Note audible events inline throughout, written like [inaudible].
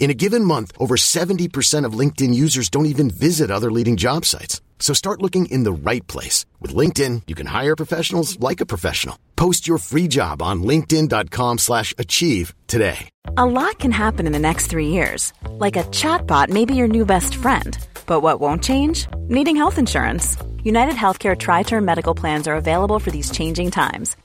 In a given month, over 70% of LinkedIn users don't even visit other leading job sites. So start looking in the right place. With LinkedIn, you can hire professionals like a professional. Post your free job on linkedin.com slash achieve today. A lot can happen in the next three years. Like a chatbot may be your new best friend. But what won't change? Needing health insurance. United Healthcare Tri Term Medical Plans are available for these changing times.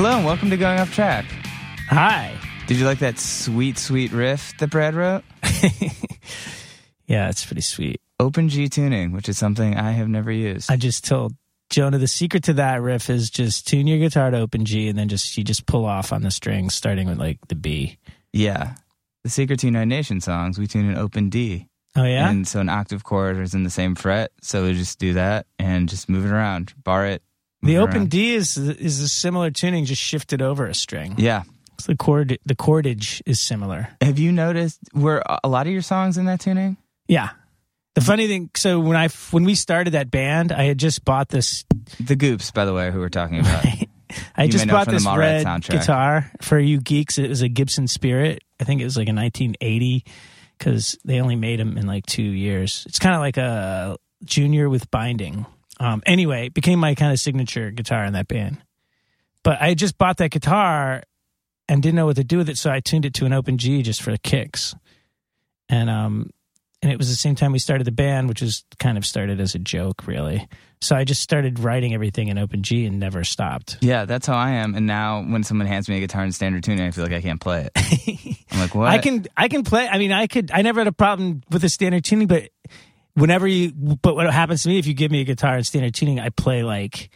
Hello and welcome to Going Off Track. Hi. Did you like that sweet, sweet riff that Brad wrote? [laughs] Yeah, it's pretty sweet. Open G tuning, which is something I have never used. I just told Jonah the secret to that riff is just tune your guitar to open G and then just you just pull off on the strings starting with like the B. yeah. The Secret to United Nation songs, we tune in open D. Oh yeah? And so an octave chord is in the same fret. So we just do that and just move it around, bar it. The open around. D is is a similar tuning just shifted over a string. Yeah. So the chord the chordage is similar. Have you noticed were a lot of your songs in that tuning? Yeah. The funny thing, so when I when we started that band, I had just bought this. The Goops, by the way, who we're talking about. [laughs] I You just bought this red soundtrack. guitar for you geeks. It was a Gibson Spirit. I think it was like a 1980 because they only made them in like two years. It's kind of like a junior with binding. Um, anyway, it became my kind of signature guitar in that band. But I just bought that guitar and didn't know what to do with it, so I tuned it to an open G just for the kicks. And um, and it was the same time we started the band, which was kind of started as a joke, really. So I just started writing everything in open G and never stopped. Yeah, that's how I am. And now when someone hands me a guitar in standard tuning, I feel like I can't play it. [laughs] I'm like, what? I can I can play. I mean, I could. I never had a problem with the standard tuning, but whenever you, but what happens to me if you give me a guitar in standard tuning, I play like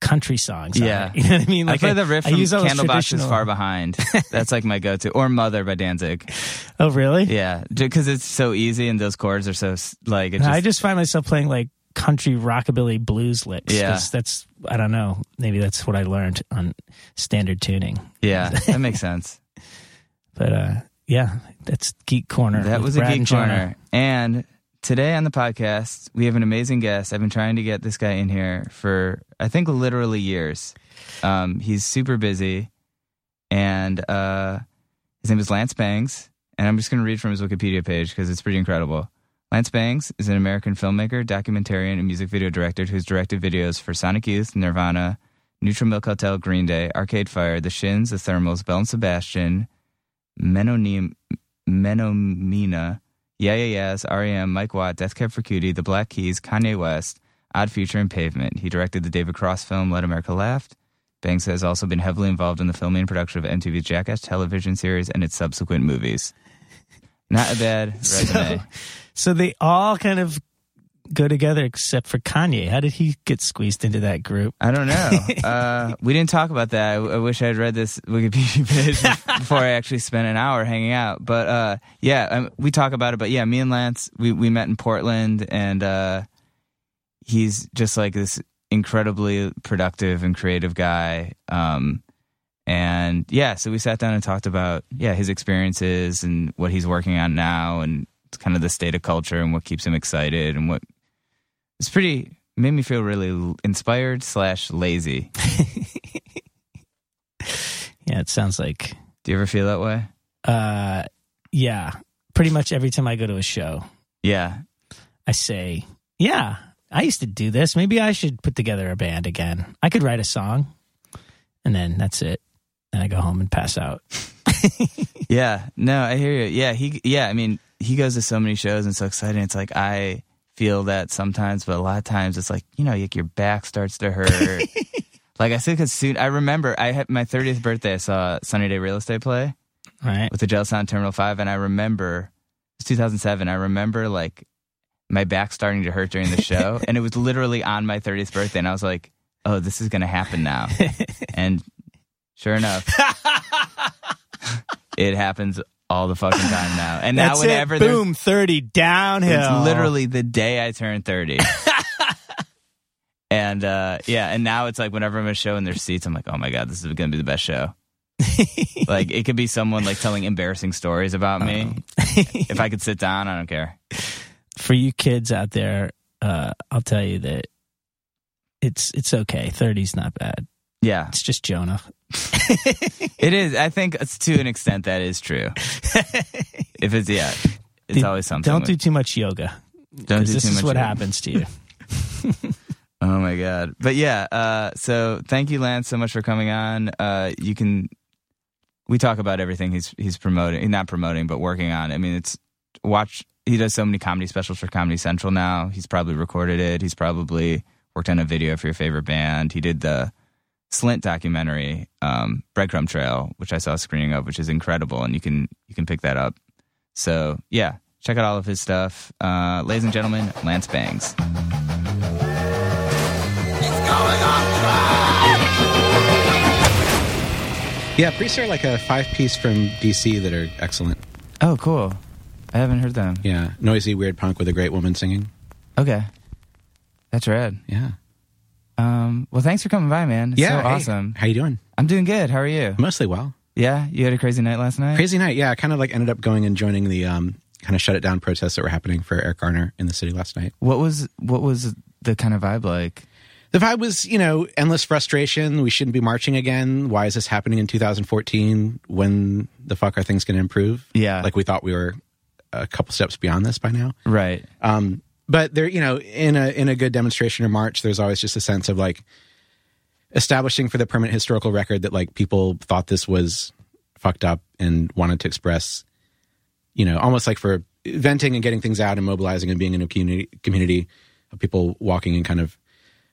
country songs. Yeah. [laughs] you know what I mean. Like I play the riff I from Candlebox is Far Behind. That's like my go-to. Or Mother by Danzig. Oh, really? Yeah, because it's so easy and those chords are so like just, I just find myself playing like country rockabilly blues licks. Yeah. that's I don't know. Maybe that's what I learned on standard tuning. yeah, that makes [laughs] sense. But uh, yeah, that's Geek Corner. That was a Brad geek and corner. And today on the podcast, we have an amazing guest. I've been trying to get this guy in here for I think literally years. Um, he's super busy, and uh, his name is Lance Bangs. And I'm just going to read from his Wikipedia page because it's pretty incredible. Lance Bangs is an American filmmaker, documentarian, and music video director who's directed videos for Sonic Youth, Nirvana, Neutral Milk Hotel, Green Day, Arcade Fire, The Shins, The Thermals, Belle and Sebastian, Menonim, Menomina, Yeah Yeah Yeahs, REM, Mike Watt, Death Cab for Cutie, The Black Keys, Kanye West, Odd Future, and Pavement. He directed the David Cross film Let America Laugh. Bangs has also been heavily involved in the filming and production of MTV's Jackass television series and its subsequent movies. Not a bad [laughs] resume. So, so they all kind of go together except for Kanye. How did he get squeezed into that group? I don't know. [laughs] Uh, we didn't talk about that. I, I wish I had read this Wikipedia [laughs] page before I actually spent an hour hanging out. But uh, yeah, um, we talk about it. But yeah, me and Lance, we, we met in Portland, and uh, he's just like this incredibly productive and creative guy. Um, and yeah, so we sat down and talked about yeah his experiences and what he's working on now, and kind of the state of culture and what keeps him excited and what it's pretty made me feel really inspired slash lazy. [laughs] Yeah, it sounds like Do you ever feel that way? uh yeah. Pretty much every time I go to a show, Yeah. I say, "Yeah, I used to do this. Maybe I should put together a band again. I could write a song." And then that's it. And I go home and pass out. [laughs] Yeah. No, I hear you. Yeah, he yeah, I mean, he goes to so many shows and so exciting. It's like I feel that sometimes, but a lot of times it's like, you know, like your back starts to hurt. [laughs] Like I said, because soon I remember I had my 30th birthday. I saw Sunny Day Real Estate play Right. with the Jail Sound Terminal Five, and I remember it's 2007. I remember like my back starting to hurt during the show, [laughs] and it was literally on my 30th birthday, and I was like, "Oh, this is gonna happen now," [laughs] and sure enough, it happens all the fucking time now. And now That's whenever it. Boom, 30 downhill. it's literally the day I turned 30. [laughs] and uh, yeah, and now it's like whenever I'm a show and their seats, I'm like, oh my God, this is going to be the best show. [laughs] like it could be someone like telling embarrassing stories about me. [laughs] if I could sit down, I don't care. For you kids out there, uh, I'll tell you that it's it's okay. 30's not bad. Yeah, It's just Jonah. [laughs] it is. I think it's to an extent that is true. [laughs] if it's, yeah, it's Dude, always something. Don't do too much yoga. don't do this too is much what yoga. happens to you. [laughs] Oh my god! But yeah, uh, so thank you, Lance, so much for coming on. Uh, you can, we talk about everything he's he's promoting, not promoting, but working on. I mean, it's watch. He does so many comedy specials for Comedy Central now. He's probably recorded it. He's probably worked on a video for your favorite band. He did the Slint documentary, um, Breadcrumb Trail, which I saw a screening of, which is incredible, and you can you can pick that up. So yeah, check out all of his stuff, uh, ladies and gentlemen. Lance Bangs. Yeah, Priests are like a five piece from DC that are excellent. Oh, cool. I haven't heard them. Yeah, noisy, weird punk with a great woman singing. Okay. That's rad. Yeah, Um, well, thanks for coming by, man. It's yeah. so hey, awesome. How you doing? I'm doing good. How are you? Mostly well. Yeah, you had a crazy night last night. Crazy night. Yeah, I kind of like ended up going and joining the um, kind of shut it down protests that were happening for Eric Garner in the city last night. What was what was the kind of vibe like? The vibe was, you know, endless frustration. We shouldn't be marching again. Why is this happening in 2014? When the fuck are things going to improve? Yeah. like we thought we were a couple steps beyond this by now. Right. Um, but there, you know, in a in a good demonstration or march, there's always just a sense of like establishing for the permanent historical record that like people thought this was fucked up and wanted to express, you know, almost like for venting and getting things out and mobilizing and being in a community community of people walking and kind of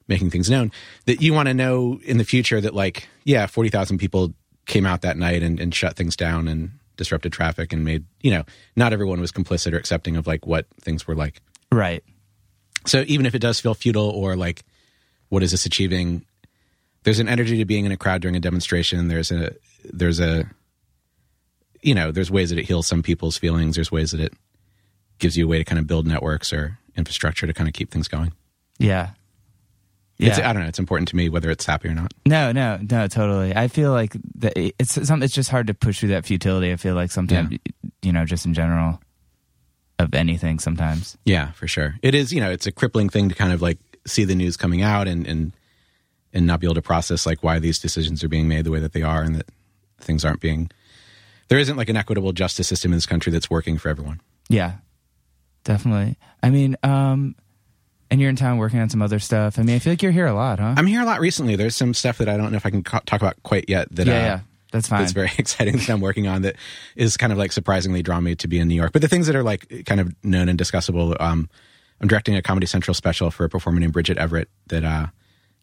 making things known that you want to know in the future that like yeah 40,000 people came out that night and, and shut things down and disrupted traffic and made you know not everyone was complicit or accepting of like what things were like Right. so even if it does feel futile or like what is this achieving there's an energy to being in a crowd during a demonstration there's a there's a you know there's ways that it heals some people's feelings there's ways that it gives you a way to kind of build networks or infrastructure to kind of keep things going Yeah. it's, Yeah. i don't know it's important to me whether it's happy or not No, no, no, totally. I feel like that it's some. It's just hard to push through that futility. I feel like sometimes, you know, just in general, of anything. Sometimes. yeah for sure it is you know it's a crippling thing to kind of like see the news coming out and and and not be able to process like why these decisions are being made the way that they are and that things aren't being there isn't like an equitable justice system in this country that's working for everyone Yeah, definitely. I mean, um, and you're in town working on some other stuff. I mean, I feel like you're here a lot, huh? I'm here a lot recently. There's some stuff that I don't know if I can co- talk about quite yet. That yeah, uh, yeah, that's fine. that's very [laughs] exciting that I'm working on. That is kind of like surprisingly drawn me to be in New York. But the things that are like kind of known and discussable. Um, I'm directing a Comedy Central special for a performer named Bridget Everett that uh,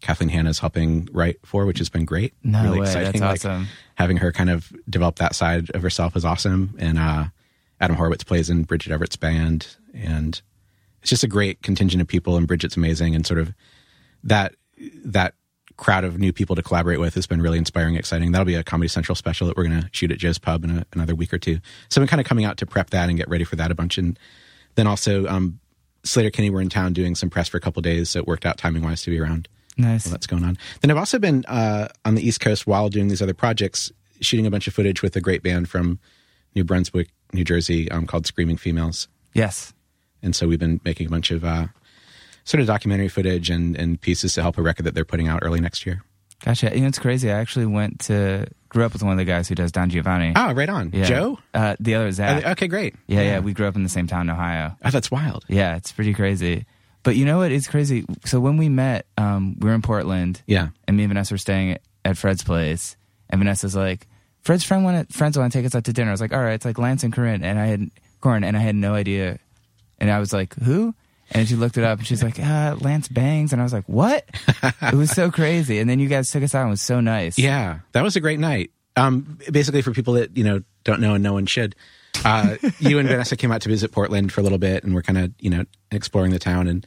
Kathleen Hanna is helping write for, which has been great. No really way, exciting. that's Like, awesome. having her kind of develop that side of herself is awesome. And uh, Adam Horovitz plays in Bridget Everett's band, and it's just a great contingent of people. And Bridget's amazing, and sort of that that crowd of new people to collaborate with has been really inspiring, exciting. That'll be a Comedy Central special that we're going to shoot at Joe's Pub in a, another week or two. So I'm kind of coming out to prep that and get ready for that a bunch, and then also um, Sleater-Kinney were in town doing some press for a couple days, so it worked out timing wise to be around Nice. while that's going on. Then I've also been uh, on the East Coast while doing these other projects, shooting a bunch of footage with a great band from New Brunswick, New Jersey, um, called Screaming Females. Yes. And so we've been making a bunch of uh, sort of documentary footage and, and pieces to help a record that they're putting out early next year. Gotcha. You know, it's crazy. I actually went to grew up with one of the guys who does Don Giovanni. Oh, right on. Yeah. Joe? Uh, the other is Zach. Uh, okay, great. yeah, yeah. We grew up in the same town in Ohio. Oh, that's wild. Yeah, it's pretty crazy. But you know what? It's crazy. So when we met, um, we were in Portland. Yeah. and me and Vanessa were staying at, at Fred's place, and Vanessa's like, "Fred's friend want friends want to take us out to dinner." I was like, "All right." It's like Lance and Corin, and I had Corin, and I had no idea, and I was like, "Who?" And she looked it up and she's like, uh, Lance Bangs. And I was like, what? it was so crazy. And then you guys took us out and it was so nice. Yeah, that was a great night. Um, basically, for people that you know don't know and no one should, uh, you and Vanessa came out to visit Portland for a little bit, and we're kind of you know exploring the town. And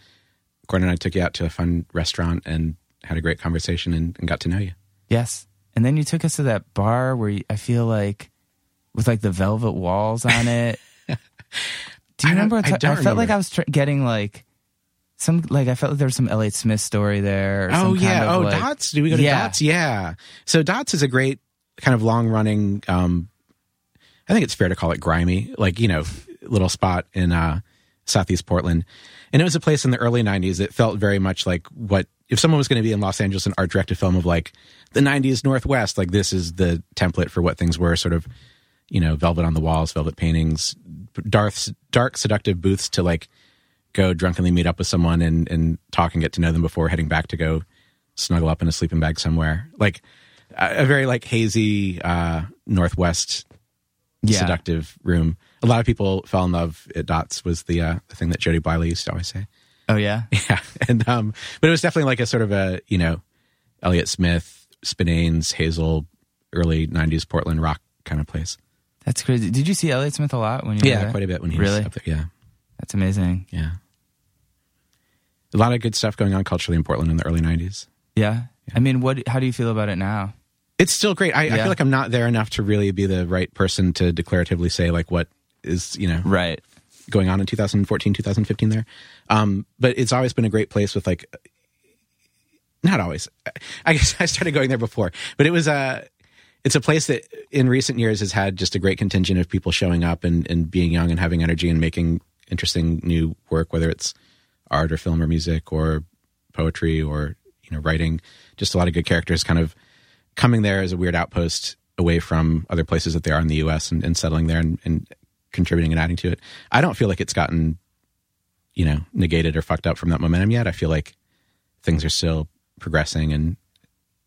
Gordon and I took you out to a fun restaurant and had a great conversation and, and got to know you. Yes. And then you took us to that bar where you, I feel like with like the velvet walls on it. [laughs] Do you I remember? I ti- don't I felt like. I was tr- getting like some like I felt like there was some Elliott Smith story there. Or Oh some yeah. kind of, oh like- Dots. Do we go to Yeah. Dots? Yeah. So Dots is a great kind of long running. Um, I think it's fair to call it grimy, like you know, little spot in uh, southeast Portland, and it was a place in the early '90s that felt very much like what if someone was going to be in Los Angeles an art directed film of like the '90s Northwest, like this is the template for what things were, sort of, you know, velvet on the walls, velvet paintings, dark, dark seductive booths to like go drunkenly meet up with someone and and talk and get to know them before heading back to go snuggle up in a sleeping bag somewhere. Like a, a very like hazy uh northwest Yeah. seductive room. A lot of people fell in love at Dots was the uh the thing that Jody Bleyle used to always say. Oh yeah. [laughs] Yeah. And um but it was definitely like a sort of a, you know, Elliott Smith, Spinanes, Hazel, early nineties Portland rock kind of place. That's crazy. Did you see Elliott Smith a lot when you were Yeah, there? quite a bit when he Really? was up there. Yeah. That's amazing. Yeah. A lot of good stuff going on culturally in Portland in the early nineties. Yeah. I mean, what? How do you feel about it now? It's still great. I, I feel like I'm not there enough to really be the right person to declaratively say like what is you know Right. going on in 2014, 2015 there. Um, but it's always been a great place with like, not always. I guess [laughs] I started going there before, but it was a, it's a place that in recent years has had just a great contingent of people showing up and, and being young and having energy and making interesting new work, whether it's art or film or music or poetry or, you know, writing, just a lot of good characters kind of coming there as a weird outpost away from other places that they are in the U.S. and, and settling there and, and contributing and adding to it. I don't feel like it's gotten, you know, negated or fucked up from that momentum yet. I feel like things are still progressing and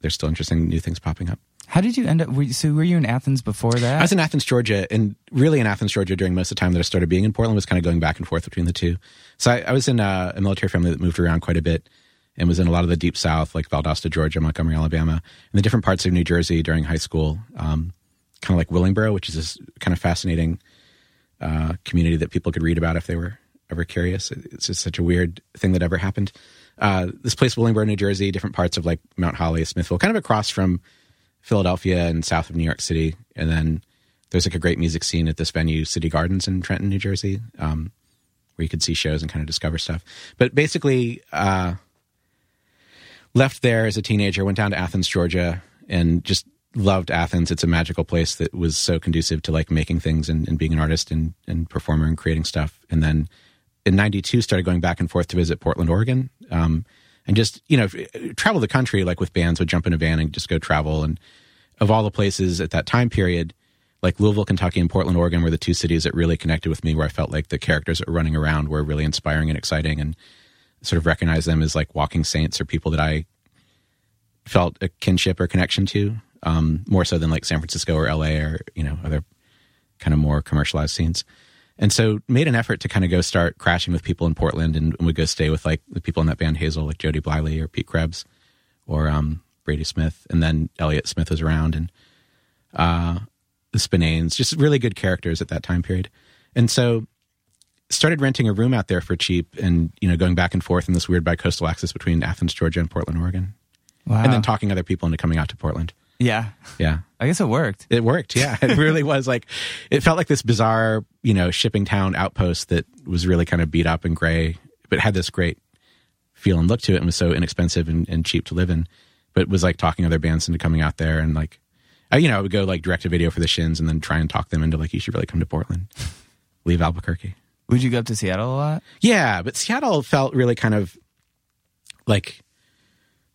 there's still interesting new things popping up. How did you end up? Were you, so were you in Athens before that? I was in Athens, Georgia, and really in Athens, Georgia during most of the time that I started being in Portland was kind of going back and forth between the two. So I, I was in a, a military family that moved around quite a bit and was in a lot of the deep south, like Valdosta, Georgia, Montgomery, Alabama, and the different parts of New Jersey during high school, um, kind of like Willingboro, which is this kind of fascinating uh, community that people could read about if they were ever curious. It's just such a weird thing that ever happened. Uh, this place, Willingboro, New Jersey, different parts of like Mount Holly, Smithville, kind of across from Philadelphia and south of New York City. And then there's like a great music scene at this venue, City Gardens in Trenton, New Jersey, um, where you could see shows and kind of discover stuff. But basically, uh, left there as a teenager, went down to Athens, Georgia, and just loved Athens. It's a magical place that was so conducive to like making things and, and being an artist and, and performer and creating stuff. And then in 92 started going back and forth to visit Portland, Oregon. Um, and just, you know, travel the country like with bands would jump in a van and just go travel. And of all the places at that time period, like Louisville, Kentucky and Portland, Oregon were the two cities that really connected with me where I felt like the characters that were running around were really inspiring and exciting and sort of recognize them as like walking saints or people that I felt a kinship or connection to, um, more so than like San Francisco or LA or, you know, other kind of more commercialized scenes. And so made an effort to kind of go start crashing with people in Portland and, and would go stay with like the people in that band Hazel, like Jody Bleyle or Pete Krebs or um, Brady Smith. And then Elliott Smith was around and uh, the Spinanes, just really good characters at that time period. And so started renting a room out there for cheap and, you know, going back and forth in this weird bi-coastal axis between Athens, Georgia and Portland, Oregon. wow. And then talking other people into coming out to Portland. Yeah. Yeah. I guess it worked. It worked. Yeah. It really [laughs] was like, it felt like this bizarre, you know, shipping town outpost that was really kind of beat up and gray, but had this great feel and look to it and was so inexpensive and, and cheap to live in. But was like talking other bands into coming out there and like, I, you know, I would go like direct a video for the shins and then try and talk them into like, you should really come to Portland, leave Albuquerque. Would you go up to Seattle a lot? Yeah, but Seattle felt really kind of like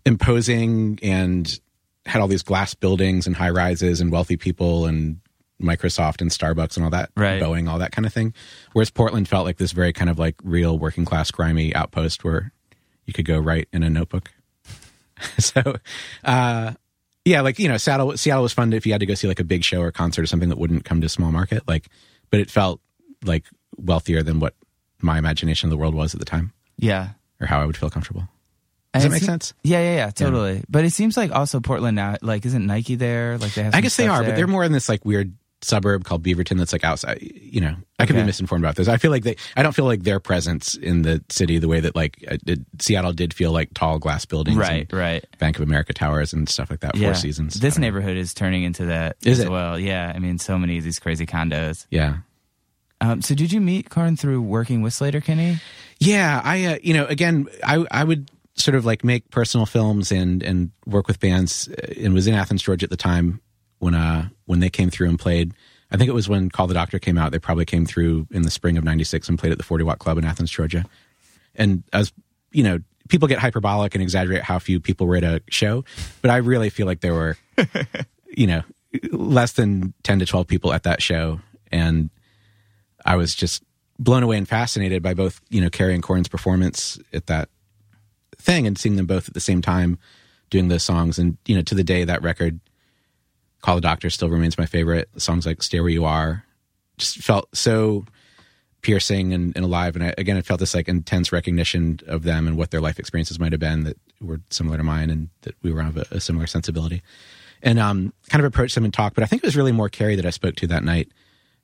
imposing and had all these glass buildings and high rises and wealthy people and Microsoft and Starbucks and all that, Right. Boeing, all that kind of thing. Whereas Portland felt like this very kind of like real working class grimy outpost where you could go write in a notebook. [laughs] so, uh, yeah, like you know, Seattle Seattle was fun if you had to go see like a big show or concert or something that wouldn't come to a small market. Like, but it felt like wealthier than what my imagination of the world was at the time. Yeah. or how I would feel comfortable. Does that it make se- sense? Yeah, yeah, yeah, totally. But it seems like also Portland now, like, isn't Nike there? Like, they have. I guess they are, but they're more in this like weird suburb called Beaverton that's like outside. You know, I could be misinformed about this. I feel like they. I don't feel like their presence in the city the way that like uh, it, Seattle did feel like tall glass buildings, Right, and right. Bank of America towers and stuff like that. Yeah. Four Seasons. This don't know. neighborhood is turning into that Is as it? well. Yeah, I mean, so many of these crazy condos. Yeah. Um, so, did you meet Corin through working with Sleater-Kinney? Yeah, I uh, you know again I I would sort of like make personal films and and work with bands and was in Athens Georgia at the time when uh when they came through and played. I think it was when Call the Doctor came out. They probably came through in the spring of '96 and played at the 40 Watt Club in Athens, Georgia. And as you know, people get hyperbolic and exaggerate how few people were at a show, but I really feel like there were, [laughs] you know, less than 10 to 12 people at that show, and I was just blown away and fascinated by both, you know, Carrie and Corin's performance at that thing and seeing them both at the same time doing those songs. And, you know, to the day that record, Call the Doctor still remains my favorite. Songs like Stay Where You Are just felt so piercing and, and alive. And I, again, I felt this like intense recognition of them and what their life experiences might have been that were similar to mine and that we were of a, a similar sensibility. And um, kind of approached them and talked. But I think it was really more Carrie that I spoke to that night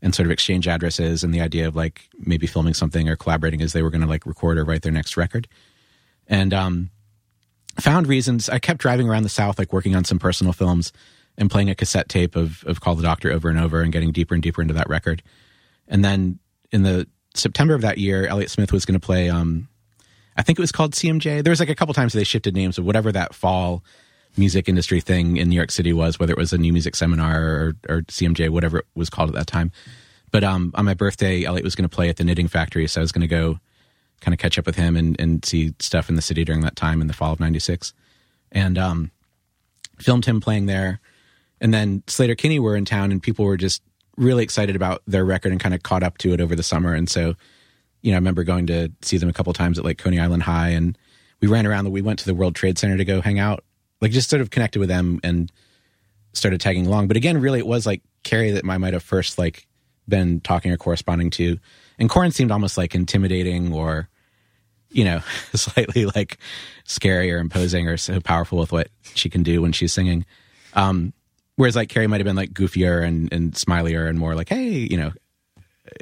and sort of exchange addresses and the idea of like maybe filming something or collaborating as they were going to like record or write their next record. And um, found reasons. I kept driving around the South, like working on some personal films and playing a cassette tape of, of Call the Doctor over and over and getting deeper and deeper into that record. And then in the September of that year, Elliott Smith was going to play, um, I think it was called CMJ. There was like a couple times they shifted names of whatever that fall music industry thing in New York City was, whether it was a new music seminar or, or CMJ, whatever it was called at that time. But um, on my birthday, Elliot was going to play at the Knitting Factory, so I was going to go kind of catch up with him and, and see stuff in the city during that time in the fall of '96, and um, filmed him playing there. And then Sleater-Kinney were in town, and people were just really excited about their record and kind of caught up to it over the summer. And so, you know, I remember going to see them a couple times at like Coney Island High, and we ran around. We went to the World Trade Center to go hang out, like just sort of connected with them and started tagging along. But again, really, it was like Carrie that I might have first like been talking or corresponding to, and Corin seemed almost like intimidating or, you know, [laughs] slightly like scary or imposing or so powerful with what she can do when she's singing. Um, whereas like Carrie might have been like goofier and, and smilier and more like, hey, you know,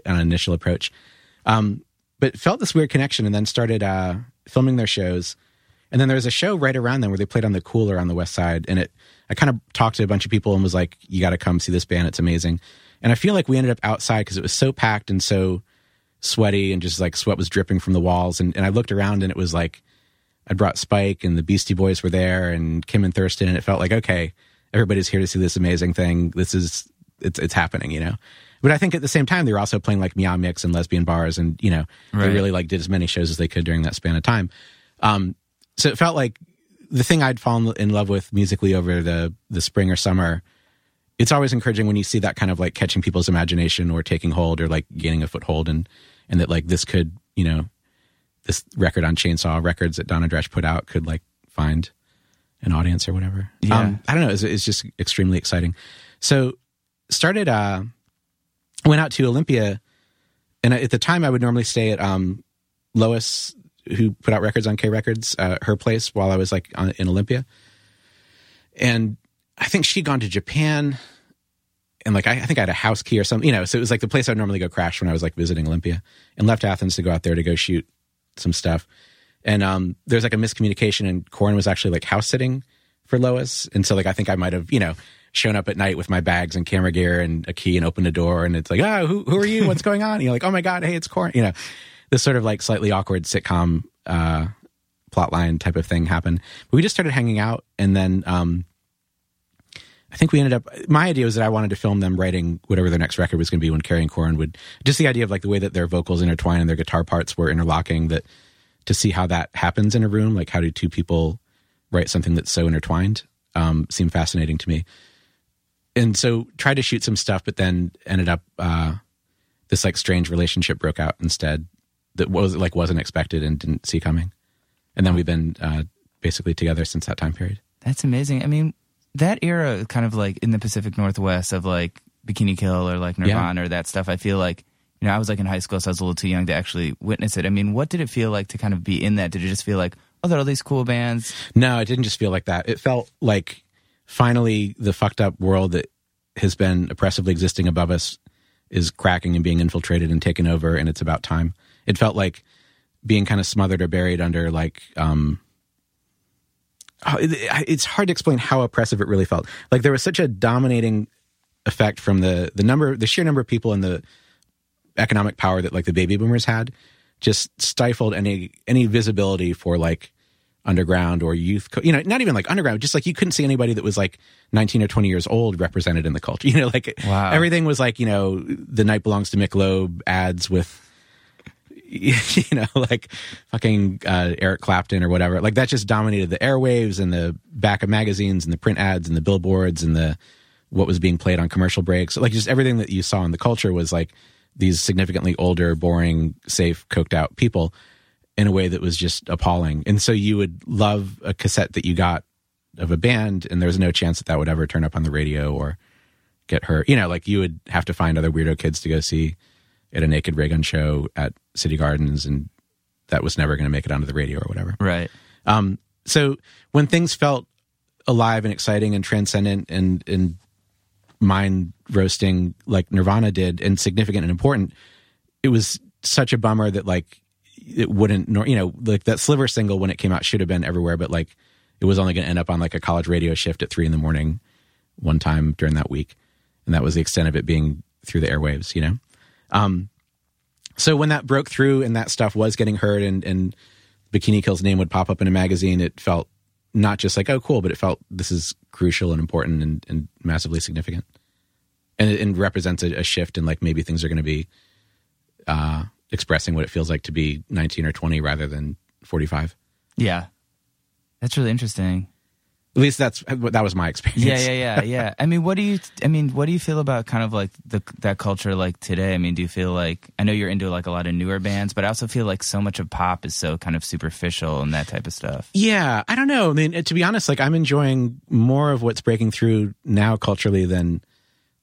an initial approach. Um, but felt this weird connection and then started uh, filming their shows. And then there was a show right around them where they played on the cooler on the west side. And it, I kind of talked to a bunch of people and was like, you got to come see this band. It's amazing. And I feel like we ended up outside because it was so packed and so sweaty and just like sweat was dripping from the walls. And, and I looked around and it was like, I brought Spike and the Beastie Boys were there and Kim and Thurston. And it felt like, okay, everybody's here to see this amazing thing. This is, it's, it's happening, you know? But I think at the same time, they were also playing like Meow Mix and lesbian bars. And, you know, Right. they really like did as many shows as they could during that span of time. Um, so it felt like the thing I'd fallen in love with musically over the the spring or summer. It's always encouraging when you see that kind of like catching people's imagination or taking hold or like gaining a foothold and and that like this could you know this record on Chainsaw Records that Donna Dresch put out could like find an audience or whatever. Yeah. Um, I don't know. It's, it's just extremely exciting. So started uh went out to Olympia and at the time I would normally stay at um Lois who put out records on K Records, uh, her place while I was like on, in Olympia. And I think she'd gone to Japan and like I, I think I had a house key or something, you know, so it was like the place I'd normally go crash when I was like visiting Olympia and left Athens to go out there to go shoot some stuff. And um there's like a miscommunication and Corin was actually like house sitting for Lois. And so like I think I might have, you know, shown up at night with my bags and camera gear and a key and opened a door and it's like, oh, who who are you? What's going on? And you're like, oh my God, hey, it's Corin. You know, this sort of like slightly awkward sitcom uh plotline type of thing happened. But we just started hanging out and then um I think we ended up. My idea was that I wanted to film them writing whatever their next record was going to be when Carrie and Corin would. Just the idea of like the way that their vocals intertwine and their guitar parts were interlocking. That to see how that happens in a room, like how do two people write something that's so intertwined, um, seemed fascinating to me. And so tried to shoot some stuff, but then ended up uh, this like strange relationship broke out instead that was like wasn't expected and didn't see coming. And then we've been uh, basically together since that time period. That's amazing. I mean, that era, kind of like in the Pacific Northwest of like Bikini Kill or like Nirvana or that stuff. I feel like you know, I was like in high school, so I was a little too young to actually witness it. I mean, what did it feel like to kind of be in that? Did it just feel like, oh, there are all these cool bands? No, it didn't just feel like that. It felt like finally the fucked up world that has been oppressively existing above us is cracking and being infiltrated and taken over, and it's about time. It felt like being kind of smothered or buried under like um it's hard to explain how oppressive it really felt. Like there was such a dominating effect from the the number the sheer number of people and the economic power that like the baby boomers had just stifled any any visibility for like underground or youth you know not even like underground just like you couldn't see anybody that was like 19 or 20 years old represented in the culture [laughs] you know like Wow. everything was like you know the night belongs to Michelob ads with [laughs] you know like fucking uh, Eric Clapton or whatever. Like that just dominated the airwaves and the back of magazines and the print ads and the billboards and the what was being played on commercial breaks. Like just everything that you saw in the culture was like these significantly older boring safe coked out people in a way that was just appalling. And so you would love a cassette that you got of a band and there was no chance that that would ever turn up on the radio or get heard you know like you would have to find other weirdo kids to go see at a Naked Raygun show at city gardens and that was never going to make it onto the radio or whatever Right. um, so when things felt alive and exciting and transcendent and and mind roasting like Nirvana did and significant and important, it was such a bummer that like it wouldn't nor you know like that Sliver single when it came out should have been everywhere, but like it was only going to end up on like a college radio shift at three in the morning one time during that week, and that was the extent of it being through the airwaves, you know. Um, so when that broke through and that stuff was getting heard and and Bikini Kill's name would pop up in a magazine, it felt not just like oh cool, but it felt this is crucial and important and, and massively significant, and it, and represents a, a shift in like maybe things are going to be uh, expressing what it feels like to be 19 or 20 rather than 45. Yeah. That's really interesting. At least that's that was my experience. Yeah, yeah, yeah, yeah. I mean, what do you? I mean, what do you feel about kind of like the that culture like today? I mean, do you feel like I know you're into like a lot of newer bands, but I also feel like so much of pop is so kind of superficial and that type of stuff. Yeah, I don't know. I mean, to be honest, like I'm enjoying more of what's breaking through now culturally than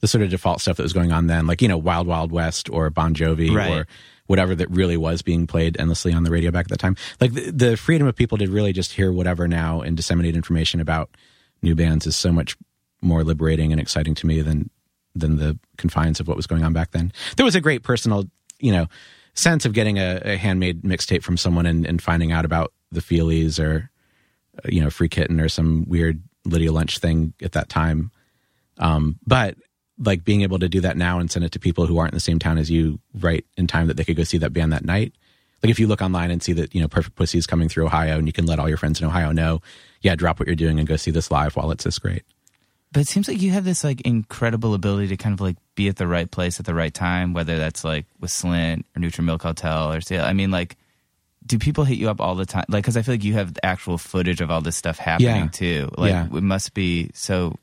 the sort of default stuff that was going on then, like you know, Wild Wild West or Bon Jovi Right. or whatever that really was being played endlessly on the radio back at that time. Like the, the freedom of people to really just hear whatever now and disseminate information about new bands is so much more liberating and exciting to me than than the confines of what was going on back then. There was a great personal, you know, sense of getting a, a handmade mixtape from someone and, and finding out about the Feelies or uh, you know Free Kitten or some weird Lydia Lunch thing at that time. Um, but like being able to do that now and send it to people who aren't in the same town as you, right in time that they could go see that band that night. Like if you look online and see that you know Perfect Pussy is coming through Ohio, and you can let all your friends in Ohio know, yeah, drop what you're doing and go see this live while it's this great. But it seems like you have this like incredible ability to kind of like be at the right place at the right time, whether that's like with Slint or Neutral Milk Hotel or. I mean, like, do people hit you up all the time? Like, because I feel like you have actual footage of all this stuff happening Yeah. too. Like, Yeah. it must be so.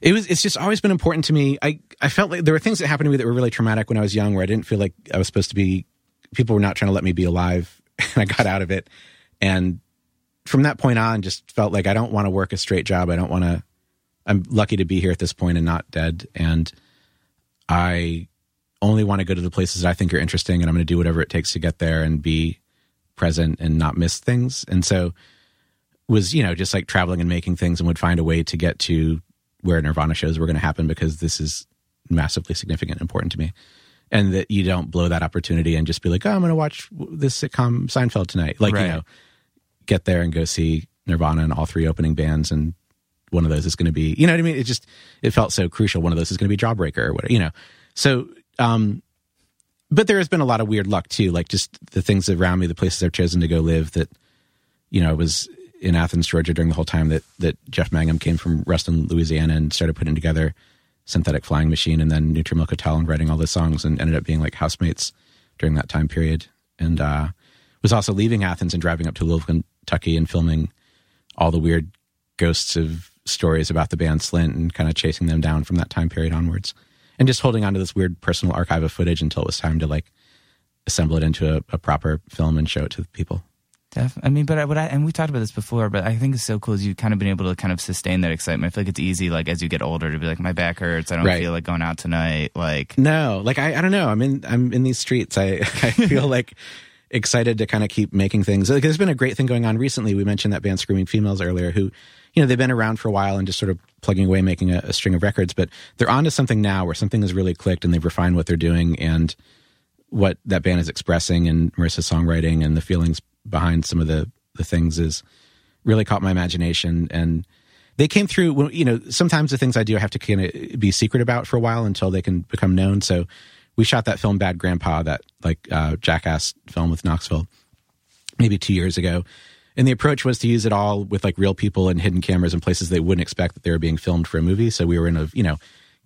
It was it's just always been important to me. I i felt like there were things that happened to me that were really traumatic when i was young where i didn't feel like i was supposed to be people were not trying to let me be alive [laughs] and i got out of it. And from that point on just felt like i don't want to work a straight job. I don't want to i'm lucky to be here at this point and not dead. And i only want to go to the places that i think are interesting and i'm going to do whatever it takes to get there and be present and not miss things. And so was you know just like traveling and making things and would find a way to get to where Nirvana shows were going to happen because this is massively significant and important to me. And that you don't blow that opportunity and just be like, oh, I'm going to watch this sitcom Seinfeld tonight. Like, Right. you know, get there and go see Nirvana and all three opening bands. And one of those is going to be, you know what I mean? It just, it felt so crucial. One of those is going to be Jawbreaker or whatever, you know? So, um, but there has been a lot of weird luck too. Like just the things around me, the places I've chosen to go live that, you know, was in Athens, Georgia during the whole time that, that Jeff Mangum came from Ruston, Louisiana and started putting together Synthetic Flying Machine and then Neutral Milk Hotel and writing all the songs and ended up being like housemates during that time period. And, uh, was also leaving Athens and driving up to Louisville, Kentucky and filming all the weird ghosts of stories about the band Slint and kind of chasing them down from that time period onwards. And just holding on to this weird personal archive of footage until it was time to like assemble it into a, a proper film and show it to people. Def- I mean, but I, what I and we talked about this before, but I think it's so cool is you kind of been able to kind of sustain that excitement. I feel like it's easy, like as you get older, to be like, my back hurts, I don't Right. feel like going out tonight. Like, No, like I, I don't know. I'm in I'm in these streets. I [laughs] I feel [laughs] like excited to kind of keep making things. Like, there's been a great thing going on recently. We mentioned that band Screaming Females earlier, who you know they've been around for a while and just sort of plugging away, making a, a string of records. But they're onto something now where something has really clicked and they've refined what they're doing and what that band is expressing and Marissa's songwriting and the feelings behind some of the the things is really caught my imagination. And they came through when you know sometimes the things i do i have to kind of be secret about for a while until they can become known. So we shot that film bad grandpa that like uh, jackass film with knoxville maybe two years ago. And the approach was to use it all with like real people and hidden cameras in places they wouldn't expect that they were being filmed for a movie. So we were in a you know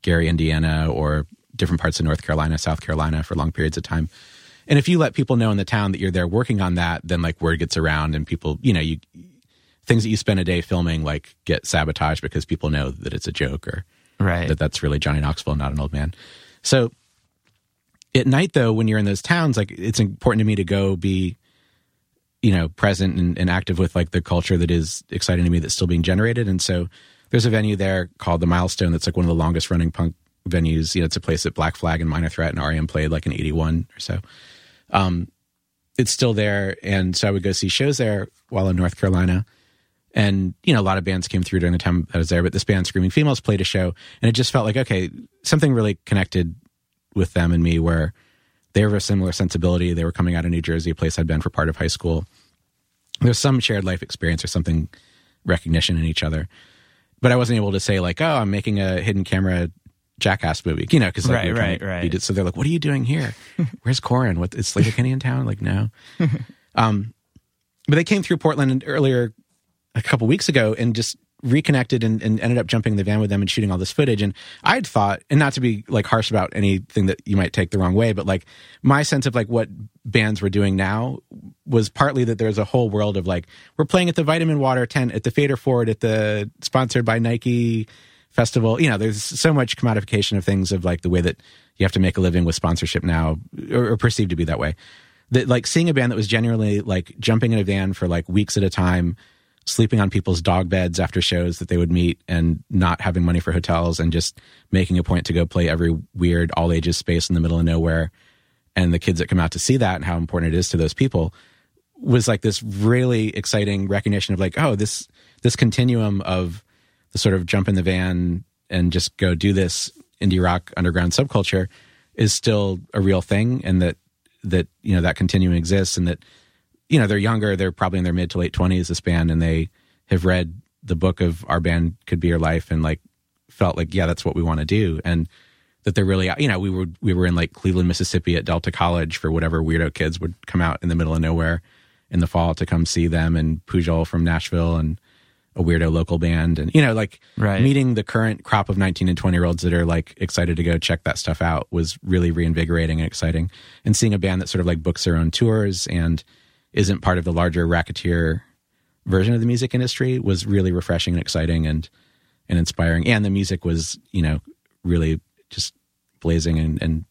gary indiana or different parts of north carolina south carolina for long periods of time and if you let people know in the town that you're there working on that then like word gets around and people you know you things that you spend a day filming like get sabotaged because people know that it's a joke or right? that that's really Johnny Knoxville, not an old man. So at night, though, when you're in those towns, like it's important to me to go be, you know, present and, and active with like the culture that is exciting to me that's still being generated. And so there's a venue there called the Milestone that's like one of the longest running punk venues. You know, it's a place that Black Flag and Minor Threat and REM played like in '81 or so. Um, it's still there, and so I would go see shows there while in North Carolina and you know a lot of bands came through during the time I was there. But this band, Screaming Females, played a show, and it just felt like okay, something really connected with them and me, where they have a similar sensibility. They were coming out of New Jersey, a place I'd been for part of high school. There's some shared life experience or something recognition in each other, but I wasn't able to say like, oh, I'm making a hidden camera jackass movie, you know, because like, Right, right, right. So they're like, what are you doing here? [laughs] Where's Corin? What is Sleater-Kinney in town? Like, no. [laughs] um, but they came through Portland earlier a couple weeks ago and just reconnected and, and ended up jumping in the van with them and shooting all this footage. And I'd thought, and not to be like harsh about anything that you might take the wrong way, but like my sense of like what bands were doing now was partly that there's a whole world of like, we're playing at the Vitamin Water tent, at the Fader Fort, at the sponsored by Nike festival. You know, there's so much commodification of things of like the way that you have to make a living with sponsorship now or, or perceived to be that way. That like seeing a band that was genuinely like jumping in a van for like weeks at a time, sleeping on people's dog beds after shows that they would meet and not having money for hotels and just making a point to go play every weird all ages space in the middle of nowhere and the kids that come out to see that and how important it is to those people was like this really exciting recognition of like oh this this continuum of the sort of jump in the van and just go do this indie rock underground subculture is still a real thing and that that you know that continuum exists and that you know they're younger they're probably in their mid to late 20s this band and they have read the book of our band could be your life and like felt like yeah that's what we want to do. And that they're really you know we were we were in like Cleveland Mississippi at Delta College for whatever weirdo kids would come out in the middle of nowhere in the fall to come see them and Pujol from Nashville and a weirdo local band and you know like Right. meeting the current crop of 19 and 20 year olds that are like excited to go check that stuff out was really reinvigorating and exciting and seeing a band that sort of like books their own tours and isn't part of the larger racketeer version of the music industry was really refreshing and exciting and and inspiring and the music was you know really just blazing and and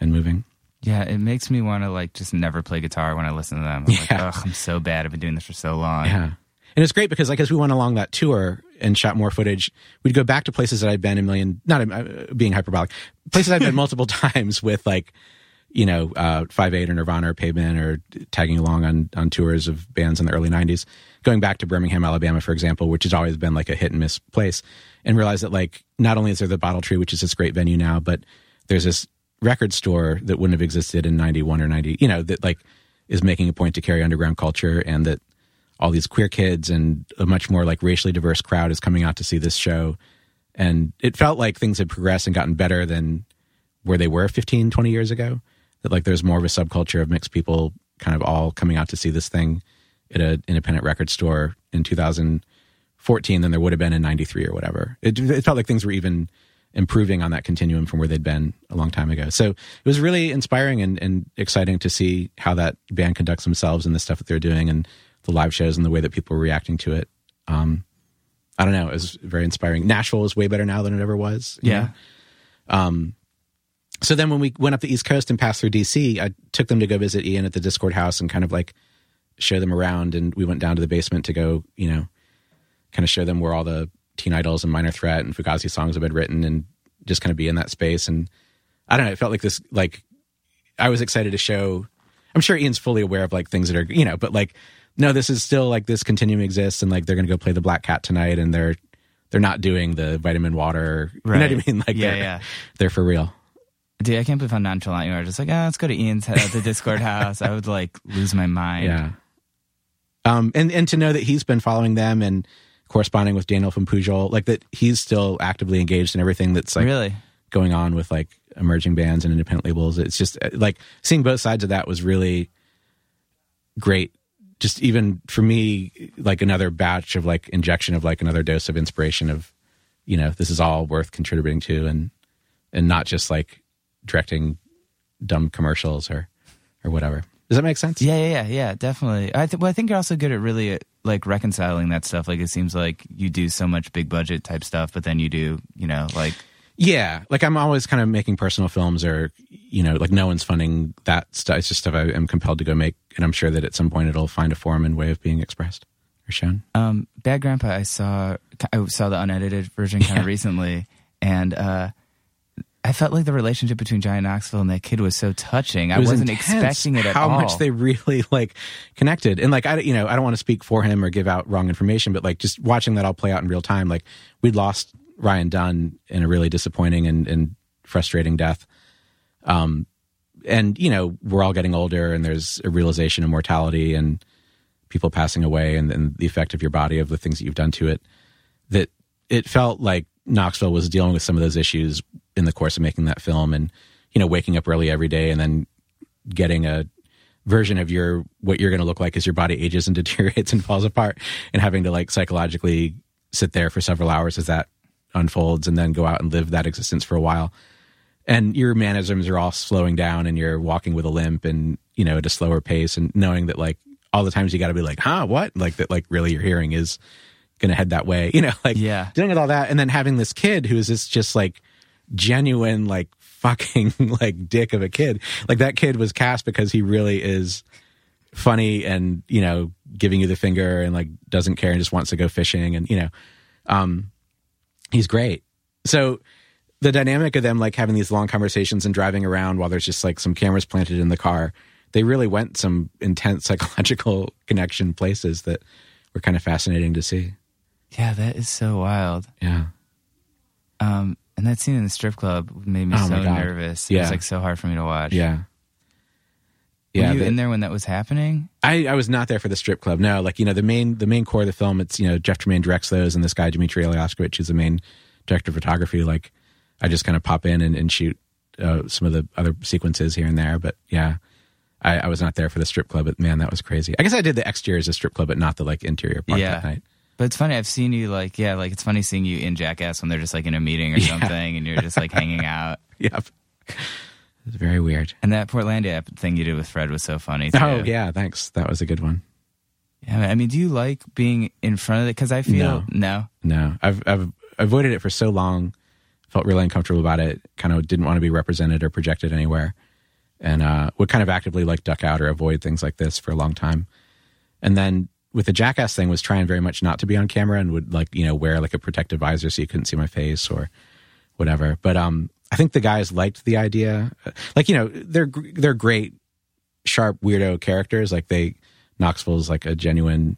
and moving Yeah, it makes me want to like just never play guitar when I listen to them. I'm like, [laughs] Yeah. ugh, I'm so bad. I've been doing this for so long. Yeah. And it's great because like as we went along that tour and shot more footage, we'd go back to places that I'd been a million, not uh, being hyperbolic, places I'd been [laughs] multiple times with like, you know, uh, Five Eight or Nirvana or Pavement or tagging along on on tours of bands in the early '90s. Going back to Birmingham, Alabama, for example, which has always been like a hit and miss place, and realize that like not only is there the Bottle Tree, which is this great venue now, but there's this record store that wouldn't have existed in '91 or '90, you know, that like is making a point to carry underground culture, and that all these queer kids and a much more like racially diverse crowd is coming out to see this show. And it felt like things had progressed and gotten better than where they were 15 20 years ago that like there's more of a subculture of mixed people kind of all coming out to see this thing at an independent record store in 2014 than there would have been in 93 or whatever. It, it felt like things were even improving on that continuum from where they'd been a long time ago. So it was really inspiring and, and exciting to see how that band conducts themselves and the stuff that they're doing and the live shows and the way that people were reacting to it um, I don't know. It was very inspiring. Nashville is way better now than it ever was. Yeah. know? So then when we went up the East Coast and passed through DC, I took them to go visit Ian at the Dischord house and kind of like show them around, and we went down to the basement to go, you know, kind of show them where all the Teen Idles and Minor Threat and Fugazi songs have been written, and just kind of be in that space. And I don't know, it felt like this, like I was excited to show. I'm sure Ian's fully aware of like things that are, you know, but like, no, this is still like this continuum exists, and like they're going to go play the Black Cat tonight, and they're they're not doing the vitamin water. You know what I mean? Like, Yeah, they're, yeah. they're for real. Dude, I can't believe how nonchalant you are. Just like, ah, let's go to Ian's at the Dischord house. I would like lose my mind. Yeah. Um, and and to know that he's been following them and corresponding with Daniel from Pujol, like that he's still actively engaged in everything that's like really? going on with like emerging bands and independent labels. It's just uh, like seeing both sides of that was really great. Just even for me, like another batch of like injection of like another dose of inspiration of, you know, this is all worth contributing to and and not just like directing dumb commercials or or whatever. Does that make sense? Yeah, yeah, yeah, yeah, definitely. I th- well, I think you're also good at really uh, like reconciling that stuff. Like it seems like you do so much big budget type stuff, but then you do, you know, like Yeah, like I'm always kind of making personal films, or you know, like no one's funding that stuff. It's just stuff I am compelled to go make, and I'm sure that at some point it'll find a form and way of being expressed or shown. Um, Bad Grandpa, I saw I saw the unedited version kind of [laughs] recently, and uh, I felt like the relationship between Johnny Knoxville and that kid was so touching. I was wasn't expecting it at how all. much they really like connected, and like I, you know, I don't want to speak for him or give out wrong information, but like just watching that all play out in real time, like we'd lost Ryan Dunn in a really disappointing and, and frustrating death. Um, and you know, we're all getting older, and there's a realization of mortality and people passing away, and, and the effect of your body of the things that you've done to it. That it felt like Knoxville was dealing with some of those issues in the course of making that film, and you know, waking up early every day, and then getting a version of your what you're going to look like as your body ages and [laughs] deteriorates and falls apart, and having to like psychologically sit there for several hours as that unfolds, and then go out and live that existence for a while. And your mannerisms are all slowing down, and you're walking with a limp, and you know at a slower pace, and knowing that like all the times you got to be like, huh, what? Like that, like really your hearing is going to head that way, [laughs] you know, like Yeah. dealing with all that, and then having this kid who is this just like genuine like [laughs] fucking like dick of a kid. Like that kid was cast because he really is funny and you know giving you the finger and like doesn't care and just wants to go fishing and you know um he's great. So the dynamic of them like having these long conversations and driving around while there's just like some cameras planted in the car, they really went some intense [laughs] psychological connection places that were kind of fascinating to see. yeah, that is so wild. Yeah. Um, and that scene in the strip club made me Oh, so nervous. It Yeah. was like so hard for me to watch. Yeah. Were Yeah. you the- in there when that was happening? I, I was not there for the strip club. No, like you know the main the main core of the film. It's you know Jeff Tremaine directs those, and this guy Dimitry Elyashkevich is the main director of photography. Like I just kind of pop in and, and shoot uh, some of the other sequences here and there. But yeah, I, I was not there for the strip club. But man, that was crazy. I guess I did the exterior as a strip club, but not the like interior part Yeah. that night. But it's funny. I've seen you like, yeah, like it's funny seeing you in Jackass when they're just like in a meeting or [laughs] Yeah. something, and you're just like hanging out. [laughs] Yep, it's very weird. And that Portlandia thing you did with Fred was so funny. Too. Oh yeah, thanks. That was a good one. Yeah, I mean, do you like being in front of it? Because I feel no. No, I've I've avoided it for so long. Felt really uncomfortable about it. Kind of didn't want to be represented or projected anywhere, and uh, would kind of actively like duck out or avoid things like this for a long time. And then with the jackass thing, was trying very much not to be on camera and would like you know wear like a protective visor so you couldn't see my face or whatever. But um, I think the guys liked the idea. Like you know they're they're great, sharp weirdo characters. Like they Knoxville's like a genuine,